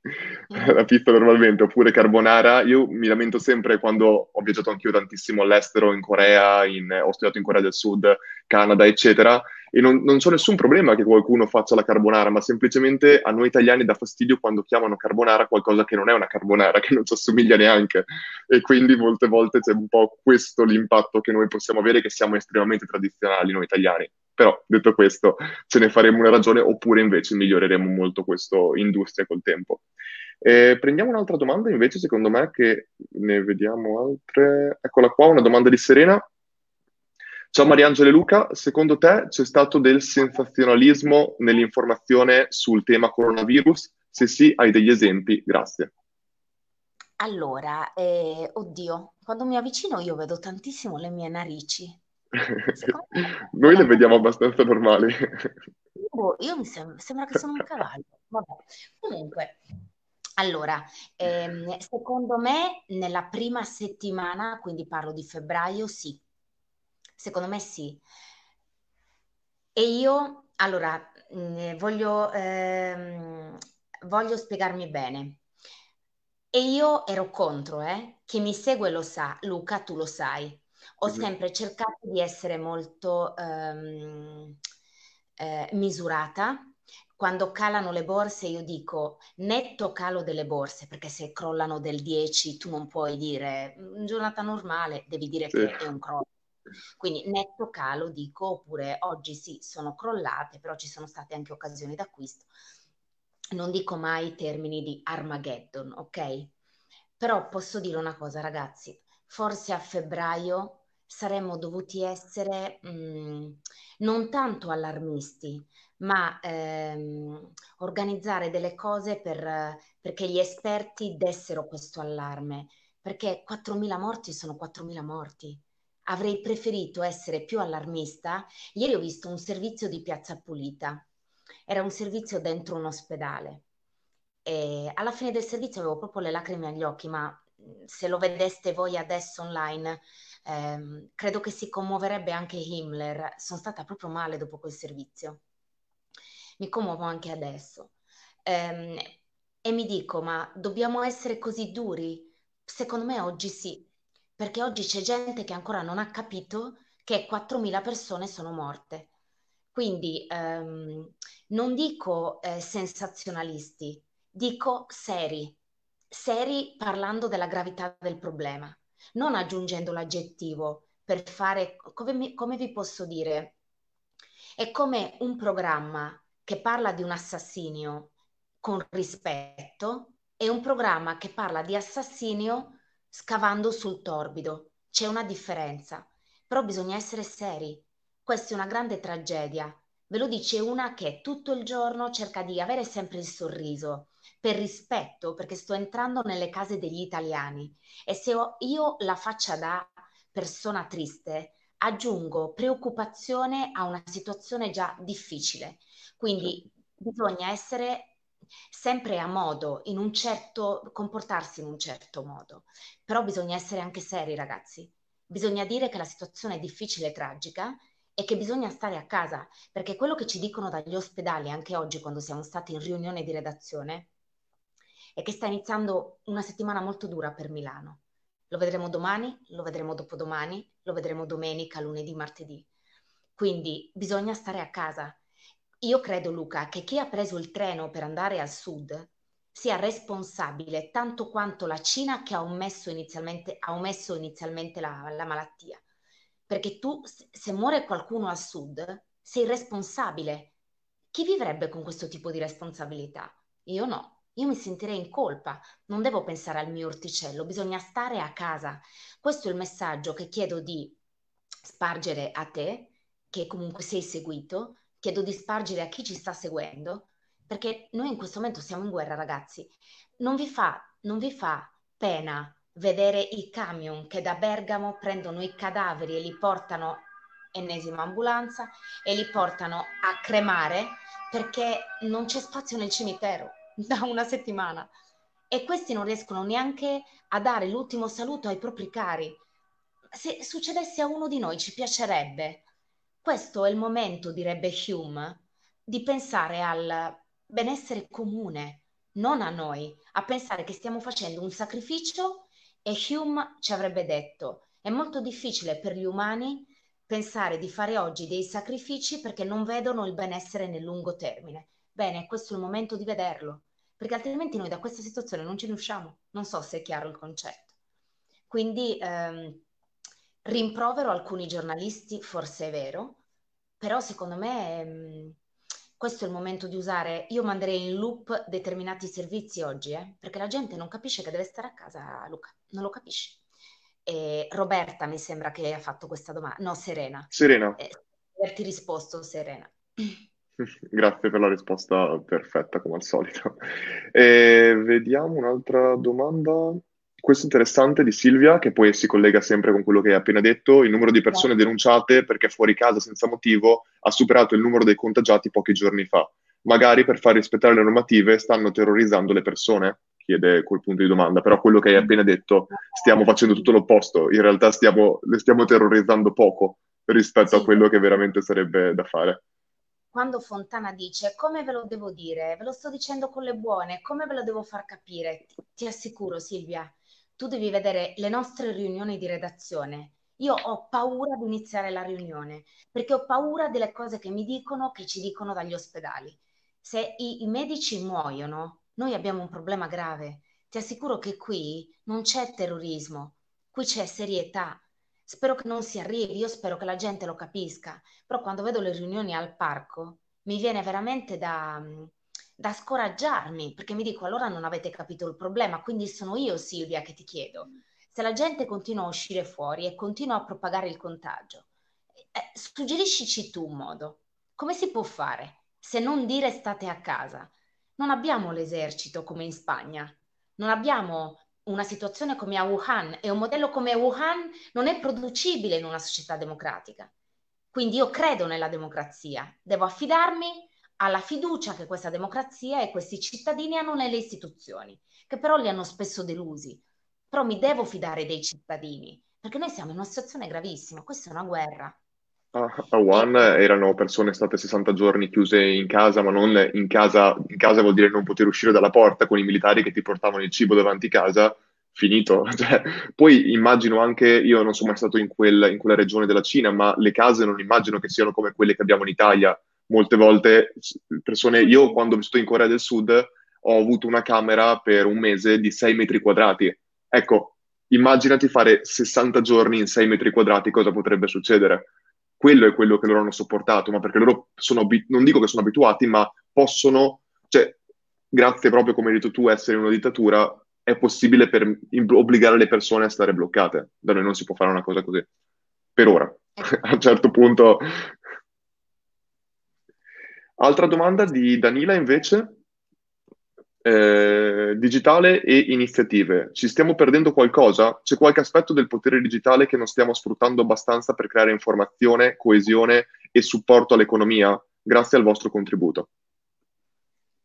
Mm. la pizza normalmente, oppure carbonara. Io mi lamento sempre quando ho viaggiato anch'io tantissimo all'estero, in Corea, in, ho studiato in Corea del Sud, Canada, eccetera, e non, non c'è nessun problema che qualcuno faccia la carbonara, ma semplicemente a noi italiani dà fastidio quando chiamano carbonara qualcosa che non è una carbonara, [laughs] che non ci assomiglia neanche. E quindi molte volte c'è un po' questo l'impatto che noi possiamo avere, che siamo estremamente tradizionali noi italiani Però, detto questo, ce ne faremo una ragione oppure invece miglioreremo molto questa industria col tempo. Eh, prendiamo un'altra domanda invece, secondo me, che ne vediamo altre. Eccola qua, una domanda di Serena. Ciao Mariangela e Luca, secondo te c'è stato del sensazionalismo nell'informazione sul tema coronavirus? Se sì, hai degli esempi? Grazie. Allora, eh, oddio, quando mi avvicino io vedo tantissimo le mie narici. Noi le vediamo abbastanza normali. Boh, io mi sem- sembra che sono un cavallo. Vabbè. Comunque, allora, ehm, secondo me nella prima settimana, quindi parlo di febbraio, sì. Secondo me sì. E io, allora, mh, mm, voglio, ehm, voglio spiegarmi bene. E io ero contro, eh? Chi mi segue lo sa, Luca, tu lo sai. Ho sempre cercato di essere molto ehm, eh, misurata. Quando calano le borse, io dico netto calo delle borse, perché se crollano del 10 tu non puoi dire in giornata normale, devi dire Sì. che è un crollo. Quindi netto calo dico, oppure oggi sì, sono crollate, però ci sono state anche occasioni d'acquisto non dico mai termini di Armageddon, ok? Però posso dire una cosa, ragazzi, forse a febbraio saremmo dovuti essere mh, mm, non tanto allarmisti, ma ehm, organizzare delle cose per, perché gli esperti dessero questo allarme, perché 4.000 morti sono 4.000 morti. Avrei preferito essere più allarmista. Ieri ho visto un servizio di Piazza Pulita era un servizio dentro un ospedale. E alla fine del servizio avevo proprio le lacrime agli occhi, ma se lo vedeste voi adesso online, ehm, credo che si commuoverebbe anche Himmler. Sono stata proprio male dopo quel servizio. Mi commuovo anche adesso. Ehm, e mi dico, ma dobbiamo essere così duri? Secondo me oggi sì, perché oggi c'è gente che ancora non ha capito che 4.000 persone sono morte. Quindi ehm, non dico eh, sensazionalisti, dico seri, seri parlando della gravità del problema, non aggiungendo l'aggettivo per fare, come, come vi posso dire, è come un programma che parla di un assassinio con rispetto e un programma che parla di assassinio scavando sul torbido. C'è una differenza, però bisogna essere seri. Questa è una grande tragedia Ve lo dice una che tutto il giorno cerca di avere sempre il sorriso, per rispetto, perché sto entrando nelle case degli italiani e se ho io la faccia da persona triste, aggiungo preoccupazione a una situazione già difficile. Quindi bisogna essere sempre a modo, in un certo, comportarsi in un certo modo, però bisogna essere anche seri, ragazzi. Bisogna dire che la situazione è difficile e tragica è che bisogna stare a casa, perché quello che ci dicono dagli ospedali, anche oggi quando siamo stati in riunione di redazione, è che sta iniziando una settimana molto dura per Milano. Lo vedremo domani, lo vedremo dopodomani, lo vedremo domenica, lunedì, martedì. Quindi bisogna stare a casa. Io credo, Luca, che chi ha preso il treno per andare al sud sia responsabile tanto quanto la Cina che ha omesso inizialmente, ha omesso inizialmente la, la malattia perché tu se muore qualcuno al sud sei responsabile. Chi vivrebbe con questo tipo di responsabilità? Io no, io mi sentirei in colpa, non devo pensare al mio orticello, bisogna stare a casa. Questo è il messaggio che chiedo di spargere a te, che comunque sei seguito, chiedo di spargere a chi ci sta seguendo, perché noi in questo momento siamo in guerra, ragazzi. Non vi fa, non vi fa pena vedere i camion che da Bergamo prendono i cadaveri e li portano, ennesima ambulanza, e li portano a cremare perché non c'è spazio nel cimitero da una settimana. E questi non riescono neanche a dare l'ultimo saluto ai propri cari. Se succedesse a uno di noi ci piacerebbe. Questo è il momento, direbbe Hume, di pensare al benessere comune, non a noi, a pensare che stiamo facendo un sacrificio e Hume ci avrebbe detto, è molto difficile per gli umani pensare di fare oggi dei sacrifici perché non vedono il benessere nel lungo termine. Bene, questo è il momento di vederlo, perché altrimenti noi da questa situazione non ce ne usciamo. Non so se è chiaro il concetto. Quindi ehm, rimprovero alcuni giornalisti, forse è vero, però secondo me mh, mm, questo è il momento di usare, io manderei in loop determinati servizi oggi, eh, perché la gente non capisce che deve stare a casa, Luca, non lo capisce. E Roberta mi sembra che ha fatto questa domanda, no, Serena. Serena. Eh, averti risposto, Serena. [clears throat] Grazie per la risposta perfetta, come al solito. E vediamo un'altra domanda. Questo interessante di Silvia, che poi si collega sempre con quello che hai appena detto. Il numero di persone denunciate perché fuori casa senza motivo ha superato il numero dei contagiati pochi giorni fa. Magari per far rispettare le normative stanno terrorizzando le persone? Chiede quel punto di domanda. Però quello che hai appena detto, stiamo facendo tutto l'opposto. In realtà stiamo, le stiamo terrorizzando poco rispetto a quello che veramente sarebbe da fare quando Fontana dice come ve lo devo dire, ve lo sto dicendo con le buone, come ve lo devo far capire, ti, ti assicuro Silvia, tu devi vedere le nostre riunioni di redazione. Io ho paura di iniziare la riunione perché ho paura delle cose che mi dicono, che ci dicono dagli ospedali. Se i, i medici muoiono, noi abbiamo un problema grave. Ti assicuro che qui non c'è terrorismo, qui c'è serietà Spero che non si arrivi, io spero che la gente lo capisca, però quando vedo le riunioni al parco mi viene veramente da, da scoraggiarmi, perché mi dico allora non avete capito il problema, quindi sono io Silvia che ti chiedo. Se la gente continua a uscire fuori e continua a propagare il contagio, eh, suggeriscici tu un modo. Come si può fare se non dire state a casa? Non abbiamo l'esercito come in Spagna, non abbiamo una situazione come a Wuhan e un modello come Wuhan non è producibile in una società democratica. Quindi io credo nella democrazia, devo affidarmi alla fiducia che questa democrazia e questi cittadini hanno nelle istituzioni, che però li hanno spesso delusi. Però mi devo fidare dei cittadini, perché noi siamo in una situazione gravissima, questa è una guerra. A Wuhan erano persone state 60 giorni chiuse in casa, ma non in casa, in casa vuol dire non poter uscire dalla porta con i militari che ti portavano il cibo davanti casa, finito. [laughs] Cioè, poi immagino anche, io non sono mai stato in, quel, in quella regione della Cina, ma le case non immagino che siano come quelle che abbiamo in Italia. Molte volte persone, io quando vissuto in Corea del Sud ho avuto una camera per un mese di 6 metri quadrati. Ecco, immaginati fare 60 giorni in 6 metri quadrati, cosa potrebbe succedere? Quello è quello che loro hanno sopportato, ma perché loro sono, non dico che sono abituati, ma possono, cioè, grazie proprio come hai detto tu, essere in una dittatura, è possibile per obbligare le persone a stare bloccate. Da noi non si può fare una cosa così. Per ora. [laughs] a un certo punto. Altra domanda di Danila invece. Eh, digitale e iniziative. Ci stiamo perdendo qualcosa? C'è qualche aspetto del potere digitale che non stiamo sfruttando abbastanza per creare informazione, coesione e supporto all'economia? Grazie al vostro contributo.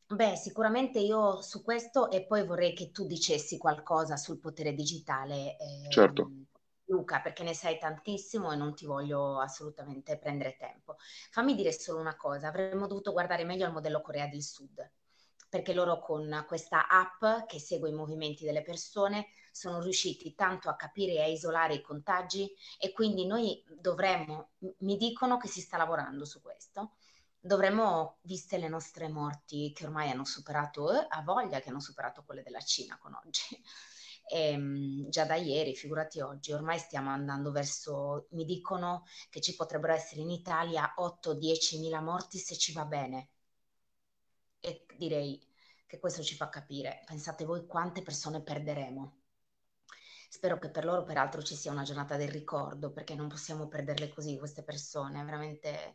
Beh, sicuramente io su questo e poi vorrei che tu dicessi qualcosa sul potere digitale. Eh, certo. Luca, perché ne sai tantissimo e non ti voglio assolutamente prendere tempo. Fammi dire solo una cosa, avremmo dovuto guardare meglio al modello Corea del Sud perché loro con questa app che segue i movimenti delle persone sono riusciti tanto a capire e a isolare i contagi e quindi noi dovremmo, mi dicono che si sta lavorando su questo, dovremmo, viste le nostre morti che ormai hanno superato, eh, a voglia che hanno superato quelle della Cina con oggi, e, [laughs] ehm, già da ieri, figurati oggi, ormai stiamo andando verso, mi dicono che ci potrebbero essere in Italia 8-10 mila morti se ci va bene e direi che questo ci fa capire, pensate voi quante persone perderemo. Spero che per loro peraltro ci sia una giornata del ricordo, perché non possiamo perderle così queste persone, veramente,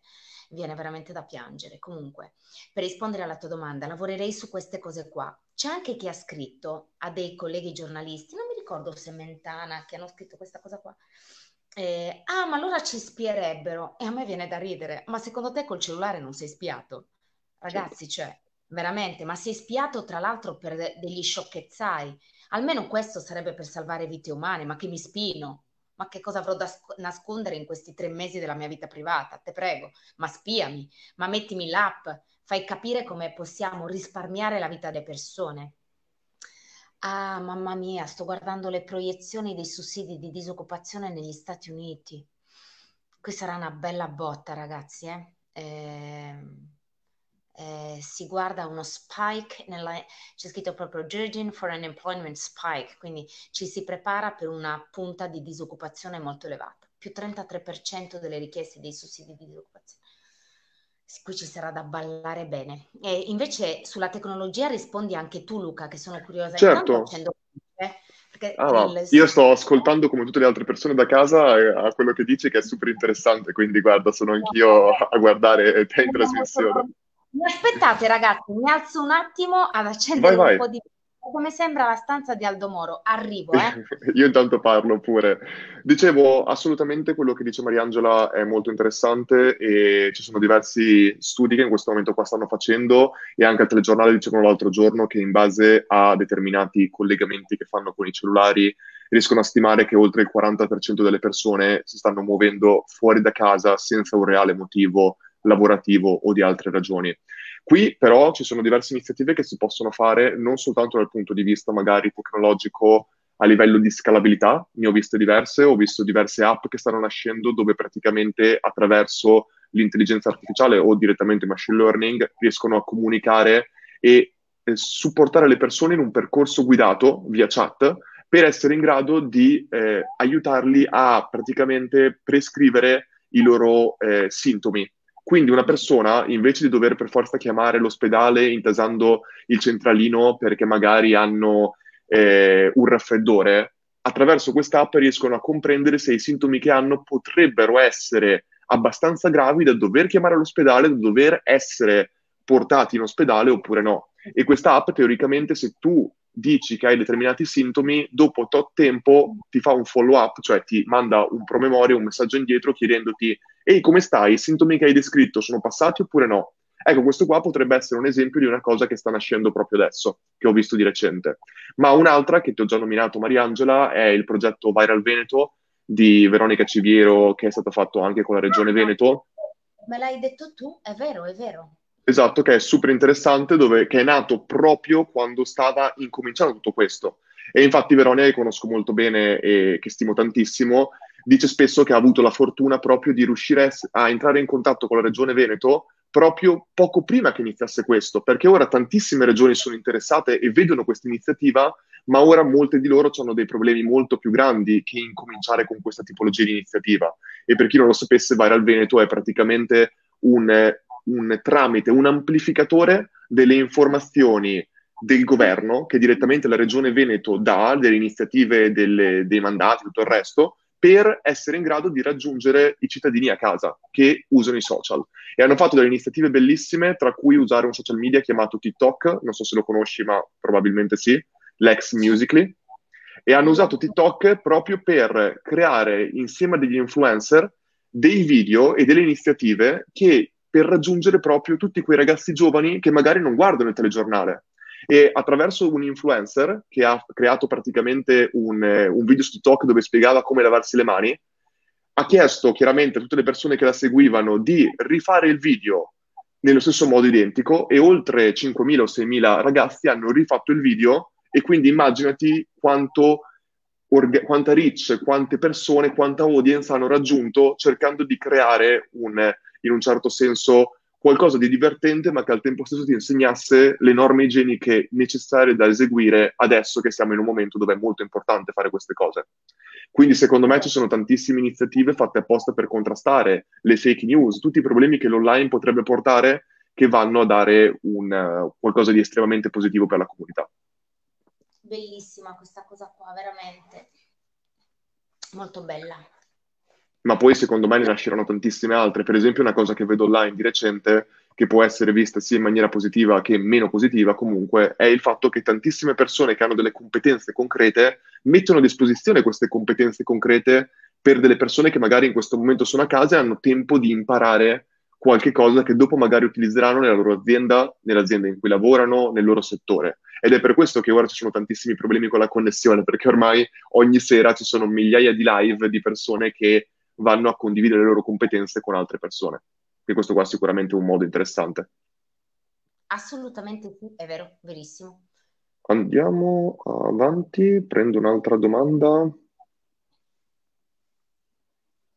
viene veramente da piangere. Comunque, per rispondere alla tua domanda, lavorerei su queste cose qua. C'è anche chi ha scritto a dei colleghi giornalisti, non mi ricordo se Mentana, che hanno scritto questa cosa qua, eh, ah, ma allora ci spierebbero. E a me viene da ridere. Ma secondo te col cellulare non sei spiato? Ragazzi, cioè, veramente, ma si è spiato tra l'altro per degli sciocchezzai. Almeno questo sarebbe per salvare vite umane, ma che mi spino. Ma che cosa avrò da sc- nascondere in questi tre mesi della mia vita privata? Te prego, ma spiami, ma mettimi l'app, fai capire come possiamo risparmiare la vita delle persone. Ah, mamma mia, sto guardando le proiezioni dei sussidi di disoccupazione negli Stati Uniti. Qui sarà una bella botta, ragazzi, eh? eh eh, si guarda uno spike, nella, c'è scritto proprio Judging for an Employment Spike, quindi ci si prepara per una punta di disoccupazione molto elevata, più 33% delle richieste dei sussidi di disoccupazione. qui ci sarà da ballare bene. E invece sulla tecnologia rispondi anche tu, Luca, che sono curiosa. Certo. Ah, il... Io sto ascoltando come tutte le altre persone da casa eh, a quello che dici che è super interessante, quindi guarda, sono anch'io a guardare te in trasmissione. Mi aspettate ragazzi, mi alzo un attimo ad accendere vai, un vai. po' di come sembra la stanza di Aldo Moro. Arrivo, eh. [laughs] Io intanto parlo pure. Dicevo, assolutamente quello che dice Mariangela è molto interessante e ci sono diversi studi che in questo momento qua stanno facendo e anche al telegiornale dicevano l'altro giorno che in base a determinati collegamenti che fanno con i cellulari riescono a stimare che oltre il 40% delle persone si stanno muovendo fuori da casa senza un reale motivo lavorativo o di altre ragioni. Qui però ci sono diverse iniziative che si possono fare non soltanto dal punto di vista magari tecnologico a livello di scalabilità, ne ho viste diverse, ho visto diverse app che stanno nascendo dove praticamente attraverso l'intelligenza artificiale o direttamente machine learning riescono a comunicare e eh, supportare le persone in un percorso guidato via chat per essere in grado di eh, aiutarli a praticamente prescrivere i loro eh, sintomi quindi una persona, invece di dover per forza chiamare l'ospedale intasando il centralino perché magari hanno eh, un raffreddore, attraverso quest'app riescono a comprendere se i sintomi che hanno potrebbero essere abbastanza gravi da dover chiamare l'ospedale, da dover essere portati in ospedale oppure no. E questa app teoricamente se tu dici che hai determinati sintomi, dopo tot tempo ti fa un follow up, cioè ti manda un promemoria, un messaggio indietro chiedendoti ehi come stai, i sintomi che hai descritto sono passati oppure no? Ecco, questo qua potrebbe essere un esempio di una cosa che sta nascendo proprio adesso, che ho visto di recente. Ma un'altra, che ti ho già nominato Mariangela, è il progetto Viral Veneto di Veronica Civiero, che è stato fatto anche con la Regione Veneto. Me l'hai detto tu, è vero, è vero. Esatto, che è super interessante, dove, che è nato proprio quando stava incominciando tutto questo. E infatti Veronica, che conosco molto bene e che stimo tantissimo, dice spesso che ha avuto la fortuna proprio di riuscire a entrare in contatto con la regione Veneto proprio poco prima che iniziasse questo, perché ora tantissime regioni sono interessate e vedono questa iniziativa, ma ora molte di loro hanno dei problemi molto più grandi che incominciare con questa tipologia di iniziativa. E per chi non lo sapesse, Viral Veneto è praticamente un un tramite, un amplificatore delle informazioni del governo che direttamente la regione Veneto dà, delle iniziative, delle, dei mandati, tutto il resto, per essere in grado di raggiungere i cittadini a casa che usano i social. E hanno fatto delle iniziative bellissime, tra cui usare un social media chiamato TikTok, non so se lo conosci, ma probabilmente sì, l'ex Musically, e hanno usato TikTok proprio per creare insieme a degli influencer dei video e delle iniziative che per raggiungere proprio tutti quei ragazzi giovani che magari non guardano il telegiornale. E attraverso un influencer che ha creato praticamente un, un video su TikTok dove spiegava come lavarsi le mani, ha chiesto chiaramente a tutte le persone che la seguivano di rifare il video nello stesso modo identico e oltre 5.000 o 6.000 ragazzi hanno rifatto il video e quindi immaginati quanto, orga- quanta reach, quante persone, quanta audience hanno raggiunto cercando di creare un, in un certo senso qualcosa di divertente, ma che al tempo stesso ti insegnasse le norme igieniche necessarie da eseguire adesso che siamo in un momento dove è molto importante fare queste cose. Quindi secondo me ci sono tantissime iniziative fatte apposta per contrastare le fake news, tutti i problemi che l'online potrebbe portare che vanno a dare un, uh, qualcosa di estremamente positivo per la comunità. Bellissima questa cosa qua, veramente. Molto bella ma poi secondo me ne nasceranno tantissime altre. Per esempio, una cosa che vedo online di recente, che può essere vista sia in maniera positiva che meno positiva, comunque, è il fatto che tantissime persone che hanno delle competenze concrete mettono a disposizione queste competenze concrete per delle persone che magari in questo momento sono a casa e hanno tempo di imparare qualche cosa che dopo magari utilizzeranno nella loro azienda, nell'azienda in cui lavorano, nel loro settore. Ed è per questo che ora ci sono tantissimi problemi con la connessione, perché ormai ogni sera ci sono migliaia di live di persone che vanno a condividere le loro competenze con altre persone. E questo qua è sicuramente un modo interessante. Assolutamente sì, è vero, verissimo. Andiamo avanti, prendo un'altra domanda.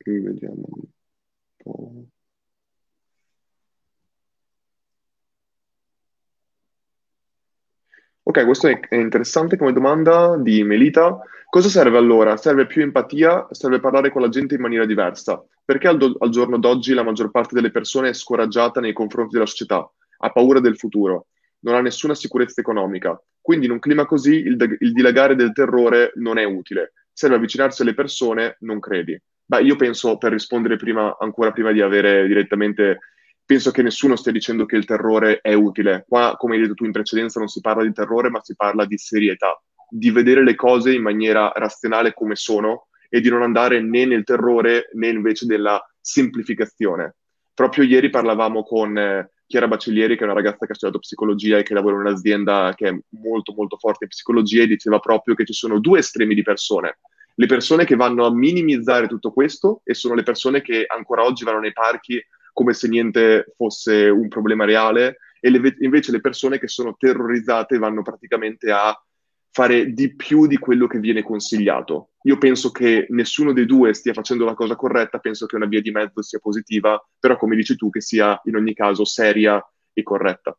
Vediamo un po'. Ok, questo è interessante come domanda di Melita. Cosa serve allora? Serve più empatia, serve parlare con la gente in maniera diversa. Perché al, do- al giorno d'oggi la maggior parte delle persone è scoraggiata nei confronti della società, ha paura del futuro, non ha nessuna sicurezza economica. Quindi in un clima così il, de- il dilagare del terrore non è utile. Serve avvicinarsi alle persone, non credi. Beh, io penso, per rispondere prima, ancora prima di avere direttamente, penso che nessuno stia dicendo che il terrore è utile. Qua, come hai detto tu in precedenza, non si parla di terrore, ma si parla di serietà, di vedere le cose in maniera razionale come sono e di non andare né nel terrore né invece nella semplificazione. Proprio ieri parlavamo con eh, Chiara Baccellieri, che è una ragazza che ha studiato psicologia e che lavora in un'azienda che è molto molto forte in psicologia, e diceva proprio che ci sono due estremi di persone. Le persone che vanno a minimizzare tutto questo e sono le persone che ancora oggi vanno nei parchi come se niente fosse un problema reale e le, invece le persone che sono terrorizzate vanno praticamente a fare di più di quello che viene consigliato. Io penso che nessuno dei due stia facendo la cosa corretta, penso che una via di mezzo sia positiva, però come dici tu che sia in ogni caso seria e corretta.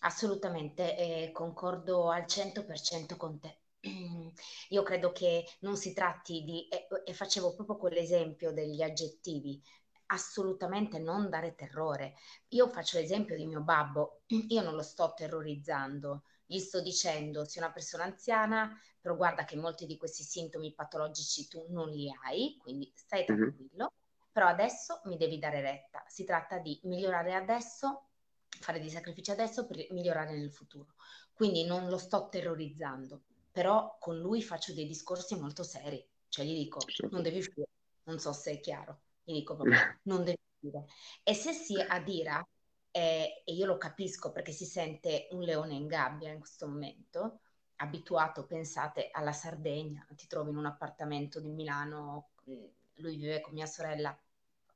Assolutamente, eh, concordo al 100% con te. [clears throat] Io credo che non si tratti di, e, e facevo proprio quell'esempio degli aggettivi, assolutamente non dare terrore. Io faccio l'esempio di mio babbo, [clears throat] io non lo sto terrorizzando, gli sto dicendo sei una persona anziana, però guarda che molti di questi sintomi patologici tu non li hai, quindi stai tranquillo, mm-hmm. però adesso mi devi dare retta. Si tratta di migliorare adesso, fare dei sacrifici adesso per migliorare nel futuro. Quindi non lo sto terrorizzando, però con lui faccio dei discorsi molto seri, cioè gli dico certo. non devi uscire, non so se è chiaro, gli dico proprio [laughs] non devi uscire. E se si adira eh, e io lo capisco perché si sente un leone in gabbia in questo momento, abituato, pensate, alla Sardegna, ti trovi in un appartamento di Milano, mm, lui vive con mia sorella,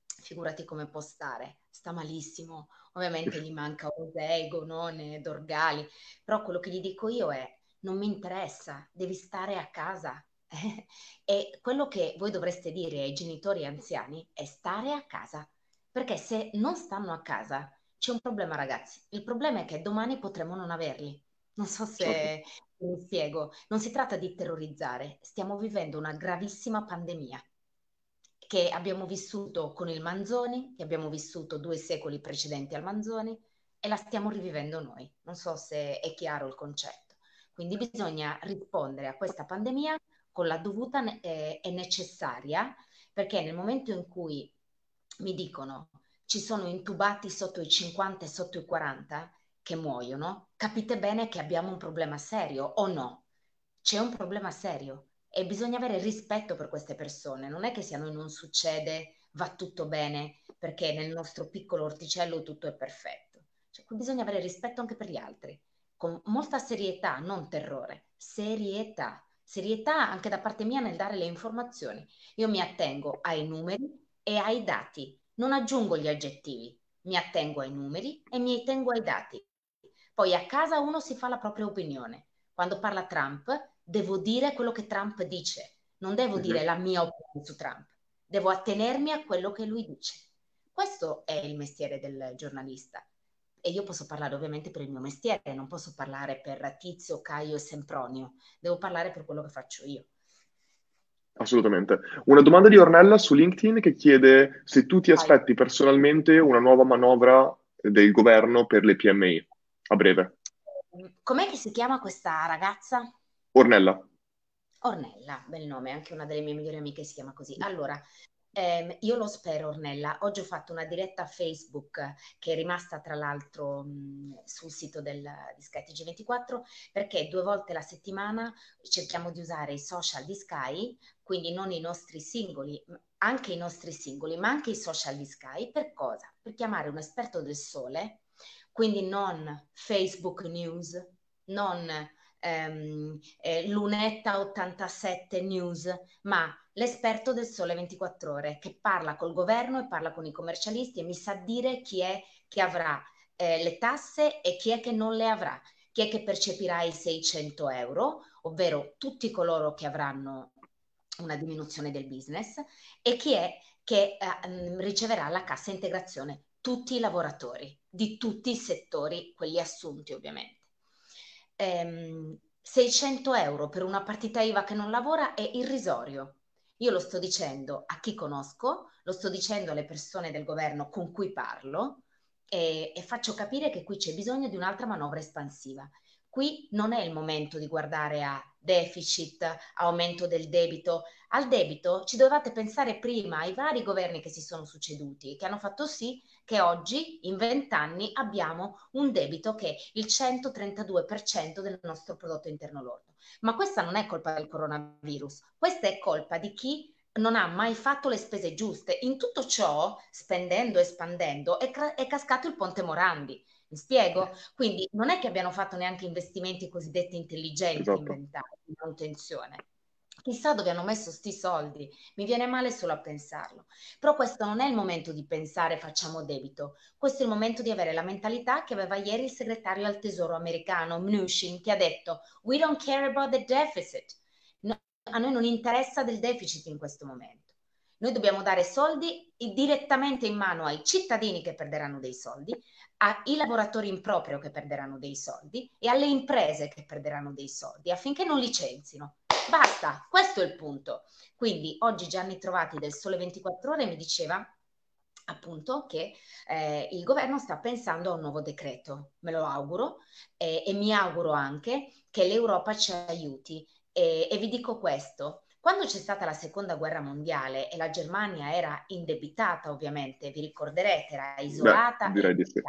figurati come può stare, sta malissimo, ovviamente gli manca Osei, Gonone, Dorgali, però quello che gli dico io è non mi interessa, devi stare a casa. [laughs] e quello che voi dovreste dire ai genitori anziani è stare a casa, perché se non stanno a casa c'è un problema, ragazzi. Il problema è che domani potremo non averli. Non so se certo. mi spiego. Non si tratta di terrorizzare. Stiamo vivendo una gravissima pandemia che abbiamo vissuto con il Manzoni, che abbiamo vissuto due secoli precedenti al Manzoni e la stiamo rivivendo noi. Non so se è chiaro il concetto. Quindi bisogna rispondere a questa pandemia con la dovuta eh, e necessaria, perché nel momento in cui mi dicono ci sono intubati sotto i 50 e sotto i 40 che muoiono, capite bene che abbiamo un problema serio o no? C'è un problema serio e bisogna avere rispetto per queste persone. Non è che se a noi non succede va tutto bene perché nel nostro piccolo orticello tutto è perfetto. Cioè, bisogna avere rispetto anche per gli altri, con molta serietà, non terrore, serietà. Serietà anche da parte mia nel dare le informazioni. Io mi attengo ai numeri e ai dati non aggiungo gli aggettivi, mi attengo ai numeri e mi attengo ai dati. Poi a casa uno si fa la propria opinione. Quando parla Trump, devo dire quello che Trump dice, non devo uh-huh. dire la mia opinione su Trump, devo attenermi a quello che lui dice. Questo è il mestiere del giornalista. E io posso parlare ovviamente per il mio mestiere, non posso parlare per Tizio, Caio e Sempronio, devo parlare per quello che faccio io. Assolutamente. Una domanda di Ornella su LinkedIn che chiede se tu ti aspetti personalmente una nuova manovra del governo per le PMI a breve. Com'è che si chiama questa ragazza? Ornella. Ornella, bel nome, anche una delle mie migliori amiche si chiama così. Allora, eh, io lo spero, Ornella. Oggi ho fatto una diretta Facebook che è rimasta tra l'altro mh, sul sito del, di Sky TG24 perché due volte la settimana cerchiamo di usare i social di Sky, quindi non i nostri singoli, anche i nostri singoli, ma anche i social di Sky. Per cosa? Per chiamare un esperto del sole, quindi non Facebook News, non ehm, eh, Lunetta 87 News, ma l'esperto del Sole 24 Ore che parla col governo e parla con i commercialisti e mi sa dire chi è che avrà eh, le tasse e chi è che non le avrà, chi è che percepirà i 600 euro, ovvero tutti coloro che avranno una diminuzione del business e chi è che eh, riceverà la cassa integrazione, tutti i lavoratori di tutti i settori, quelli assunti ovviamente. Ehm, 600 euro per una partita IVA che non lavora è irrisorio Io lo sto dicendo a chi conosco, lo sto dicendo alle persone del governo con cui parlo e, e faccio capire che qui c'è bisogno di un'altra manovra espansiva. Qui non è il momento di guardare a deficit, aumento del debito. Al debito ci dovevate pensare prima ai vari governi che si sono succeduti, che hanno fatto sì che oggi, in vent'anni, abbiamo un debito che è il 132% del nostro prodotto interno lordo. Ma questa non è colpa del coronavirus, questa è colpa di chi non ha mai fatto le spese giuste. In tutto ciò, spendendo e espandendo, è, è cascato il ponte Morandi. Mi spiego? Quindi non è che abbiano fatto neanche investimenti cosiddetti intelligenti, esatto. di manutenzione. Chissà dove hanno messo sti soldi, mi viene male solo a pensarlo. Però questo non è il momento di pensare facciamo debito, questo è il momento di avere la mentalità che aveva ieri il segretario al tesoro americano Mnuchin che ha detto we don't care about the deficit, a noi non interessa del deficit in questo momento. Noi dobbiamo dare soldi direttamente in mano ai cittadini che perderanno dei soldi, ai lavoratori in proprio che perderanno dei soldi e alle imprese che perderanno dei soldi affinché non licenzino. Basta, questo è il punto. Quindi oggi Gianni Trovati del Sole 24 Ore mi diceva appunto che eh, il governo sta pensando a un nuovo decreto, me lo auguro eh, e mi auguro anche che l'Europa ci aiuti e, e vi dico questo, quando c'è stata la seconda guerra mondiale e la Germania era indebitata, ovviamente, vi ricorderete, era isolata. Beh, direi di sì.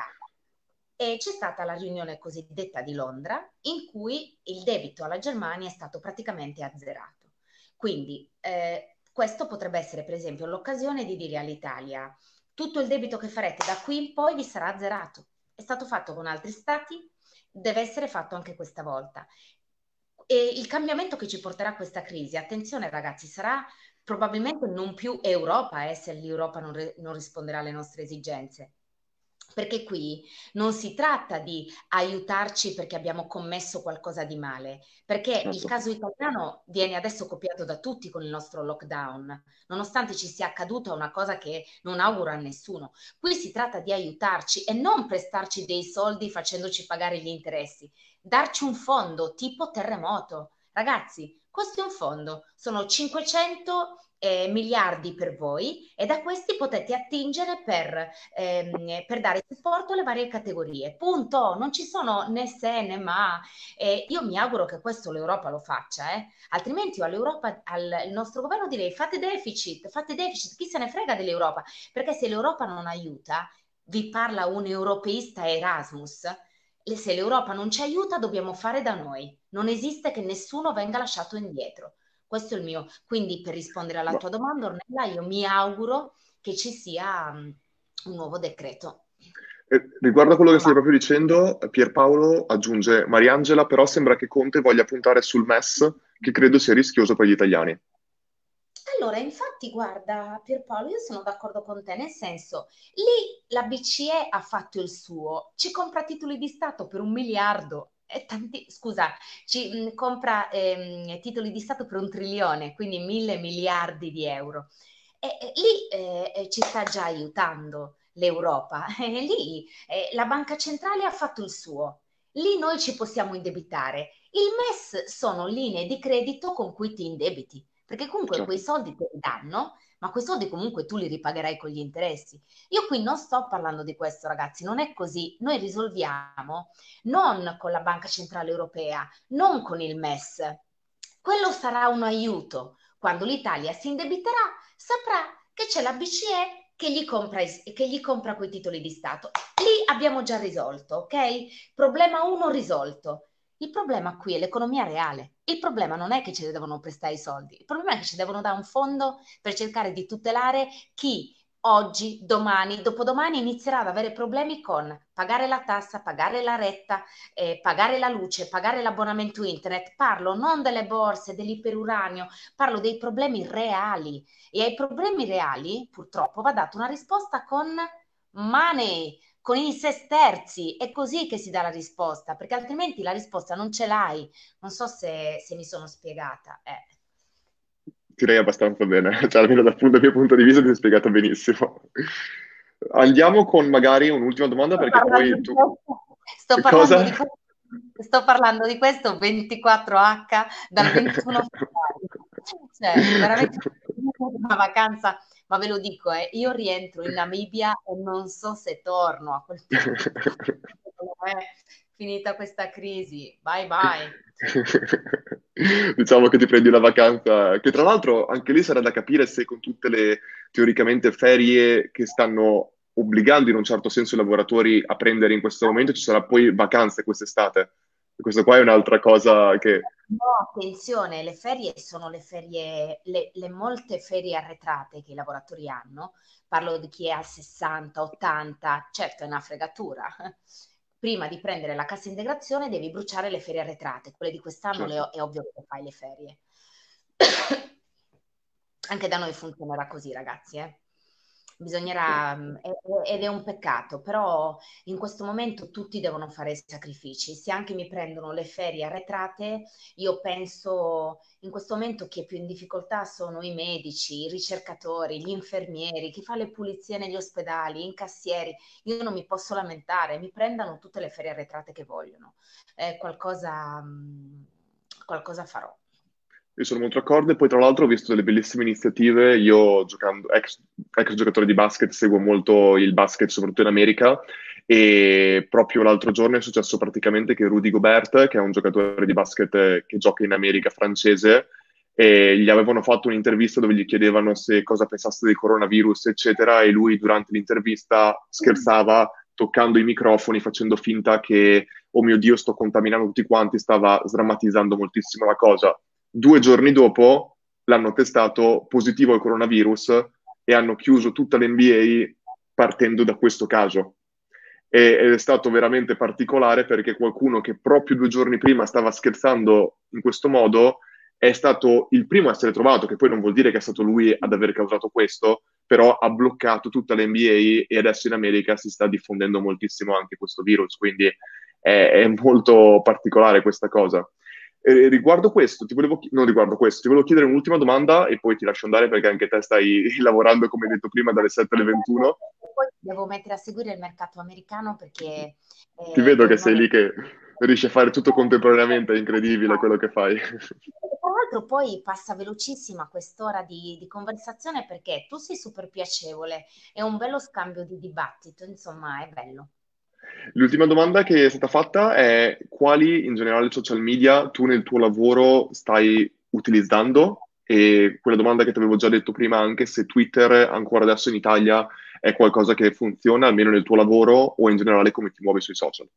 E c'è stata la riunione cosiddetta di Londra, in cui il debito alla Germania è stato praticamente azzerato. Quindi eh, questo potrebbe essere, per esempio, l'occasione di dire all'Italia: tutto il debito che farete da qui in poi vi sarà azzerato. È stato fatto con altri stati, deve essere fatto anche questa volta. E il cambiamento che ci porterà questa crisi, attenzione ragazzi, sarà probabilmente non più Europa eh, se l'Europa non, re- non risponderà alle nostre esigenze, perché qui non si tratta di aiutarci perché abbiamo commesso qualcosa di male, perché certo. il caso italiano viene adesso copiato da tutti con il nostro lockdown, nonostante ci sia accaduta una cosa che non auguro a nessuno. Qui si tratta di aiutarci e non prestarci dei soldi facendoci pagare gli interessi, darci un fondo tipo terremoto. Ragazzi, questo è un fondo, sono 500 eh, miliardi per voi e da questi potete attingere per, ehm, per, dare supporto alle varie categorie. Punto, non ci sono né se né ma. Eh, io mi auguro che questo l'Europa lo faccia, eh? altrimenti io all'Europa, al nostro governo direi fate deficit, fate deficit, chi se ne frega dell'Europa, perché se l'Europa non aiuta, vi parla un europeista Erasmus, se l'Europa non ci aiuta dobbiamo fare da noi, non esiste che nessuno venga lasciato indietro. Questo è il mio. Quindi per rispondere alla tua domanda, Ornella, io mi auguro che ci sia un nuovo decreto. Eh, riguardo a quello che stai proprio dicendo, Pierpaolo aggiunge Mariangela, però sembra che Conte voglia puntare sul MES, che credo sia rischioso per gli italiani. Allora, infatti, guarda, Pierpaolo, io sono d'accordo con te, nel senso, lì la BCE ha fatto il suo, ci compra titoli di Stato per un miliardo, tanti, scusa, ci mh, compra ehm, titoli di Stato per un trilione, quindi mille miliardi di euro. E, e lì eh, eh ci sta già aiutando l'Europa, [laughs] e lì eh, la banca centrale ha fatto il suo, lì noi ci possiamo indebitare. Il MES sono linee di credito con cui ti indebiti, perché comunque certo. quei soldi te li danno ma quei soldi comunque tu li ripagherai con gli interessi. Io qui non sto parlando di questo, ragazzi, non è così. Noi risolviamo non con la Banca Centrale Europea, non con il MES. Quello sarà un aiuto. Quando l'Italia si indebiterà, saprà che c'è la BCE che gli, compra, che gli compra quei titoli di Stato. Lì abbiamo già risolto, ok? Problema 1 risolto. Il problema qui è l'economia reale. Il problema non è che ci devono prestare i soldi, il problema è che ci devono dare un fondo per cercare di tutelare chi oggi, domani, dopodomani inizierà ad avere problemi con pagare la tassa, pagare la retta, eh, pagare la luce, pagare l'abbonamento internet. Parlo non delle borse, dell'iperuranio, parlo dei problemi reali. E ai problemi reali, purtroppo, va data una risposta con money con i sesterzi, è così che si dà la risposta, perché altrimenti la risposta non ce l'hai. Non so se, se mi sono spiegata. Eh. Direi abbastanza bene, [laughs] cioè almeno dal, dal mio punto di vista ti hai spiegato benissimo. Andiamo con magari un'ultima domanda sto perché poi tu... Sto parlando, di questo, sto parlando di questo 24H dal 21 [laughs] febbraio. Cioè, veramente una vacanza, ma ve lo dico, eh, io rientro in Namibia e non so se torno a quel [laughs] punto. finita questa crisi, bye bye. [laughs] diciamo che ti prendi una vacanza, che tra l'altro anche lì sarà da capire se con tutte le teoricamente ferie che stanno obbligando in un certo senso i lavoratori a prendere in questo momento, ci sarà poi vacanze quest'estate. Questa qua è un'altra cosa che... No, attenzione, le ferie sono le ferie, le, le molte ferie arretrate che i lavoratori hanno. Parlo di chi è a 60, 80, certo è una fregatura. Prima di prendere la cassa integrazione devi bruciare le ferie arretrate. Quelle di quest'anno certo. le, è ovvio che fai le ferie. [coughs] Anche da noi funzionerà così, ragazzi, eh bisognerà, mm, ed è un peccato, però in questo momento tutti devono fare sacrifici. Se anche mi prendono le ferie arretrate, io penso in questo momento che più in difficoltà sono i medici, i ricercatori, gli infermieri, chi fa le pulizie negli ospedali, i incassieri. Io non mi posso lamentare, mi prendano tutte le ferie arretrate che vogliono. Eh, qualcosa, mm, qualcosa farò. Io sono molto d'accordo. E poi tra l'altro ho visto delle bellissime iniziative, io giocando, ex, ex giocatore di basket, seguo molto il basket soprattutto in America. E proprio l'altro giorno è successo praticamente che Rudy Gobert, che è un giocatore di basket che gioca in America francese, e gli avevano fatto un'intervista dove gli chiedevano se cosa pensasse del coronavirus, eccetera, e lui durante l'intervista scherzava toccando i microfoni, facendo finta che, oh mio Dio, sto contaminando tutti quanti, stava sdrammatizzando moltissimo la cosa Due giorni dopo l'hanno testato positivo al coronavirus e hanno chiuso tutta l'NBA partendo da questo caso. Ed è stato veramente particolare perché qualcuno che proprio due giorni prima stava scherzando in questo modo è stato il primo a essere trovato, che poi non vuol dire che è stato lui ad aver causato questo, però ha bloccato tutta l'NBA e adesso in America si sta diffondendo moltissimo anche questo virus, quindi è, è molto particolare questa cosa. E riguardo questo, ti volevo, non riguardo questo, ti volevo chiedere un'ultima domanda e poi ti lascio andare perché anche te stai [laughs] lavorando, come hai detto prima, dalle 7 alle 21. Poi devo mettere a seguire il mercato americano perché... Eh, ti vedo che sei lì che riesci a fare tutto contemporaneamente, è incredibile quello che fai. Tra l'altro poi passa velocissima quest'ora di, di conversazione perché tu sei super piacevole, è un bello scambio di dibattito, insomma è bello. L'ultima domanda che è stata fatta è quali in generale social media tu nel tuo lavoro stai utilizzando? E quella domanda che ti avevo già detto prima, anche se Twitter ancora adesso in Italia è qualcosa che funziona almeno nel tuo lavoro o in generale come ti muovi sui social?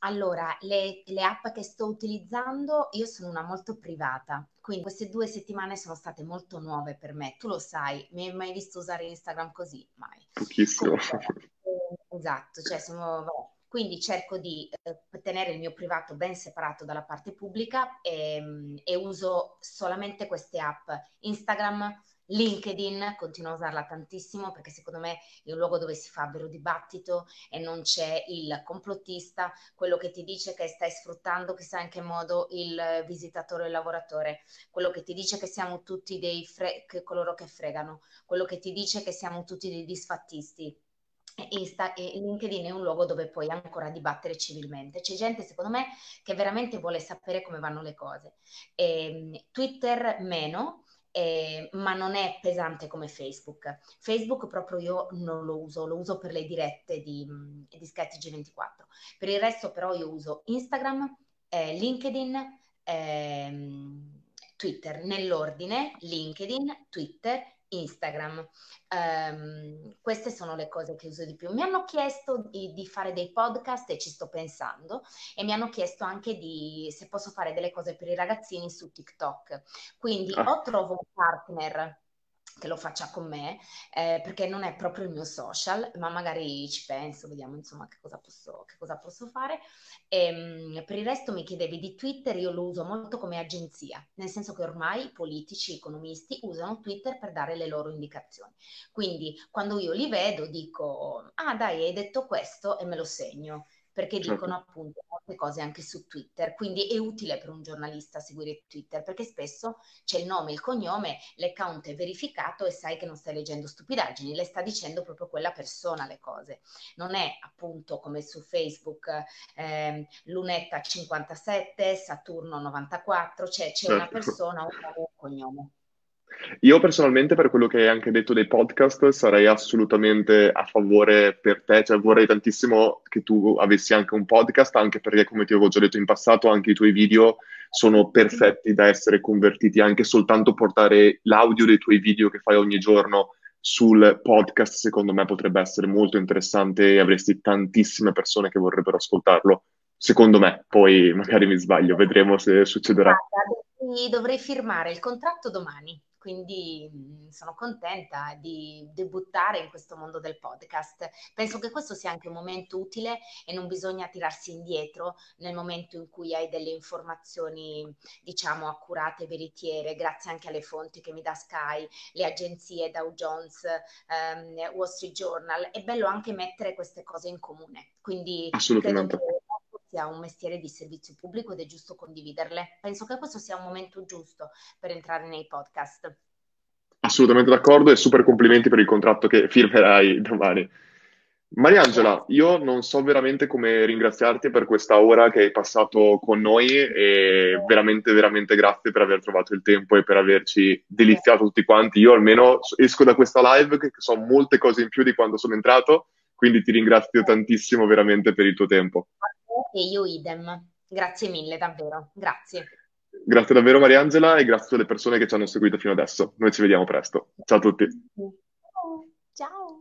Allora, le, le, app che sto utilizzando, io sono una molto privata, quindi queste due settimane sono state molto nuove per me. Tu lo sai, mi hai mai visto usare Instagram così? Mai. Pochissimo. Comunque, Esatto, cioè siamo, quindi cerco di eh, tenere il mio privato ben separato dalla parte pubblica e, ehm, e, uso solamente queste app. Instagram, LinkedIn, continuo a usarla tantissimo perché secondo me è un luogo dove si fa vero dibattito e non c'è il complottista, quello che ti dice che stai sfruttando chissà in che modo il visitatore o il lavoratore, quello che ti dice che siamo tutti dei fre- che coloro che fregano, quello che ti dice che siamo tutti dei disfattisti Insta e LinkedIn è un luogo dove puoi ancora dibattere civilmente. C'è gente, secondo me, che veramente vuole sapere come vanno le cose. E, ehm, Twitter meno, eh, ma non è pesante come Facebook. Facebook proprio io non lo uso, lo uso per le dirette di, di Skytg 24. Per il resto però io uso Instagram, eh, LinkedIn, ehm, Twitter, nell'ordine LinkedIn, Twitter Instagram. Um, queste sono le cose che uso di più. Mi hanno chiesto di, di, fare dei podcast e ci sto pensando e mi hanno chiesto anche di se posso fare delle cose per i ragazzini su TikTok. Quindi ah. o trovo un partner che lo faccia con me, eh, perché non è proprio il mio social, ma magari ci penso, vediamo insomma che cosa posso, che cosa posso fare. E, ehm, per il resto mi chiedevi di Twitter, io lo uso molto come agenzia, nel senso che ormai politici, economisti usano Twitter per dare le loro indicazioni. Quindi quando io li vedo dico, ah dai, hai detto questo e me lo segno perché certo. dicono appunto molte cose anche su Twitter, quindi è utile per un giornalista seguire Twitter perché spesso c'è il nome, il cognome, l'account è verificato e sai che non stai leggendo stupidaggini, le sta dicendo proprio quella persona le cose. Non è appunto come su Facebook eh, Lunetta 57, Saturno 94, cioè c'è certo. una persona, un nome un cognome. Io personalmente, per quello che hai anche detto dei podcast, sarei assolutamente a favore per te, cioè vorrei tantissimo che tu avessi anche un podcast, anche perché, come ti avevo già detto in passato, anche i tuoi video sono perfetti da essere convertiti, anche soltanto portare l'audio dei tuoi video che fai ogni giorno sul podcast, secondo me potrebbe essere molto interessante e avresti tantissime persone che vorrebbero ascoltarlo. Secondo me, poi magari mi sbaglio, vedremo se succederà. Dovrei firmare il contratto domani quindi mhmm, sono contenta di debuttare in questo mondo del podcast. Penso che questo sia anche un momento utile e non bisogna tirarsi indietro nel momento in cui hai delle informazioni, diciamo, accurate, veritiere, grazie anche alle fonti che mi dà Sky, le agenzie Dow Jones, um, Wall Street Journal. È bello anche mettere queste cose in comune. Quindi Assolutamente. credo che sia un mestiere di servizio pubblico ed è giusto condividerle. Penso che questo sia un momento giusto per entrare nei podcast. Assolutamente d'accordo e super complimenti per il contratto che firmerai domani. Mariangela, io non so veramente come ringraziarti per questa ora che hai passato con noi e veramente, veramente grazie per aver trovato il tempo e per averci deliziato tutti quanti. Io almeno esco da questa live che so molte cose in più di quando sono entrato, quindi ti ringrazio tantissimo veramente per il tuo tempo e io idem. Grazie mille, davvero. Grazie. Grazie davvero Mariangela e grazie a tutte le persone che ci hanno seguito fino adesso. Noi ci vediamo presto. Ciao a tutti. Ciao.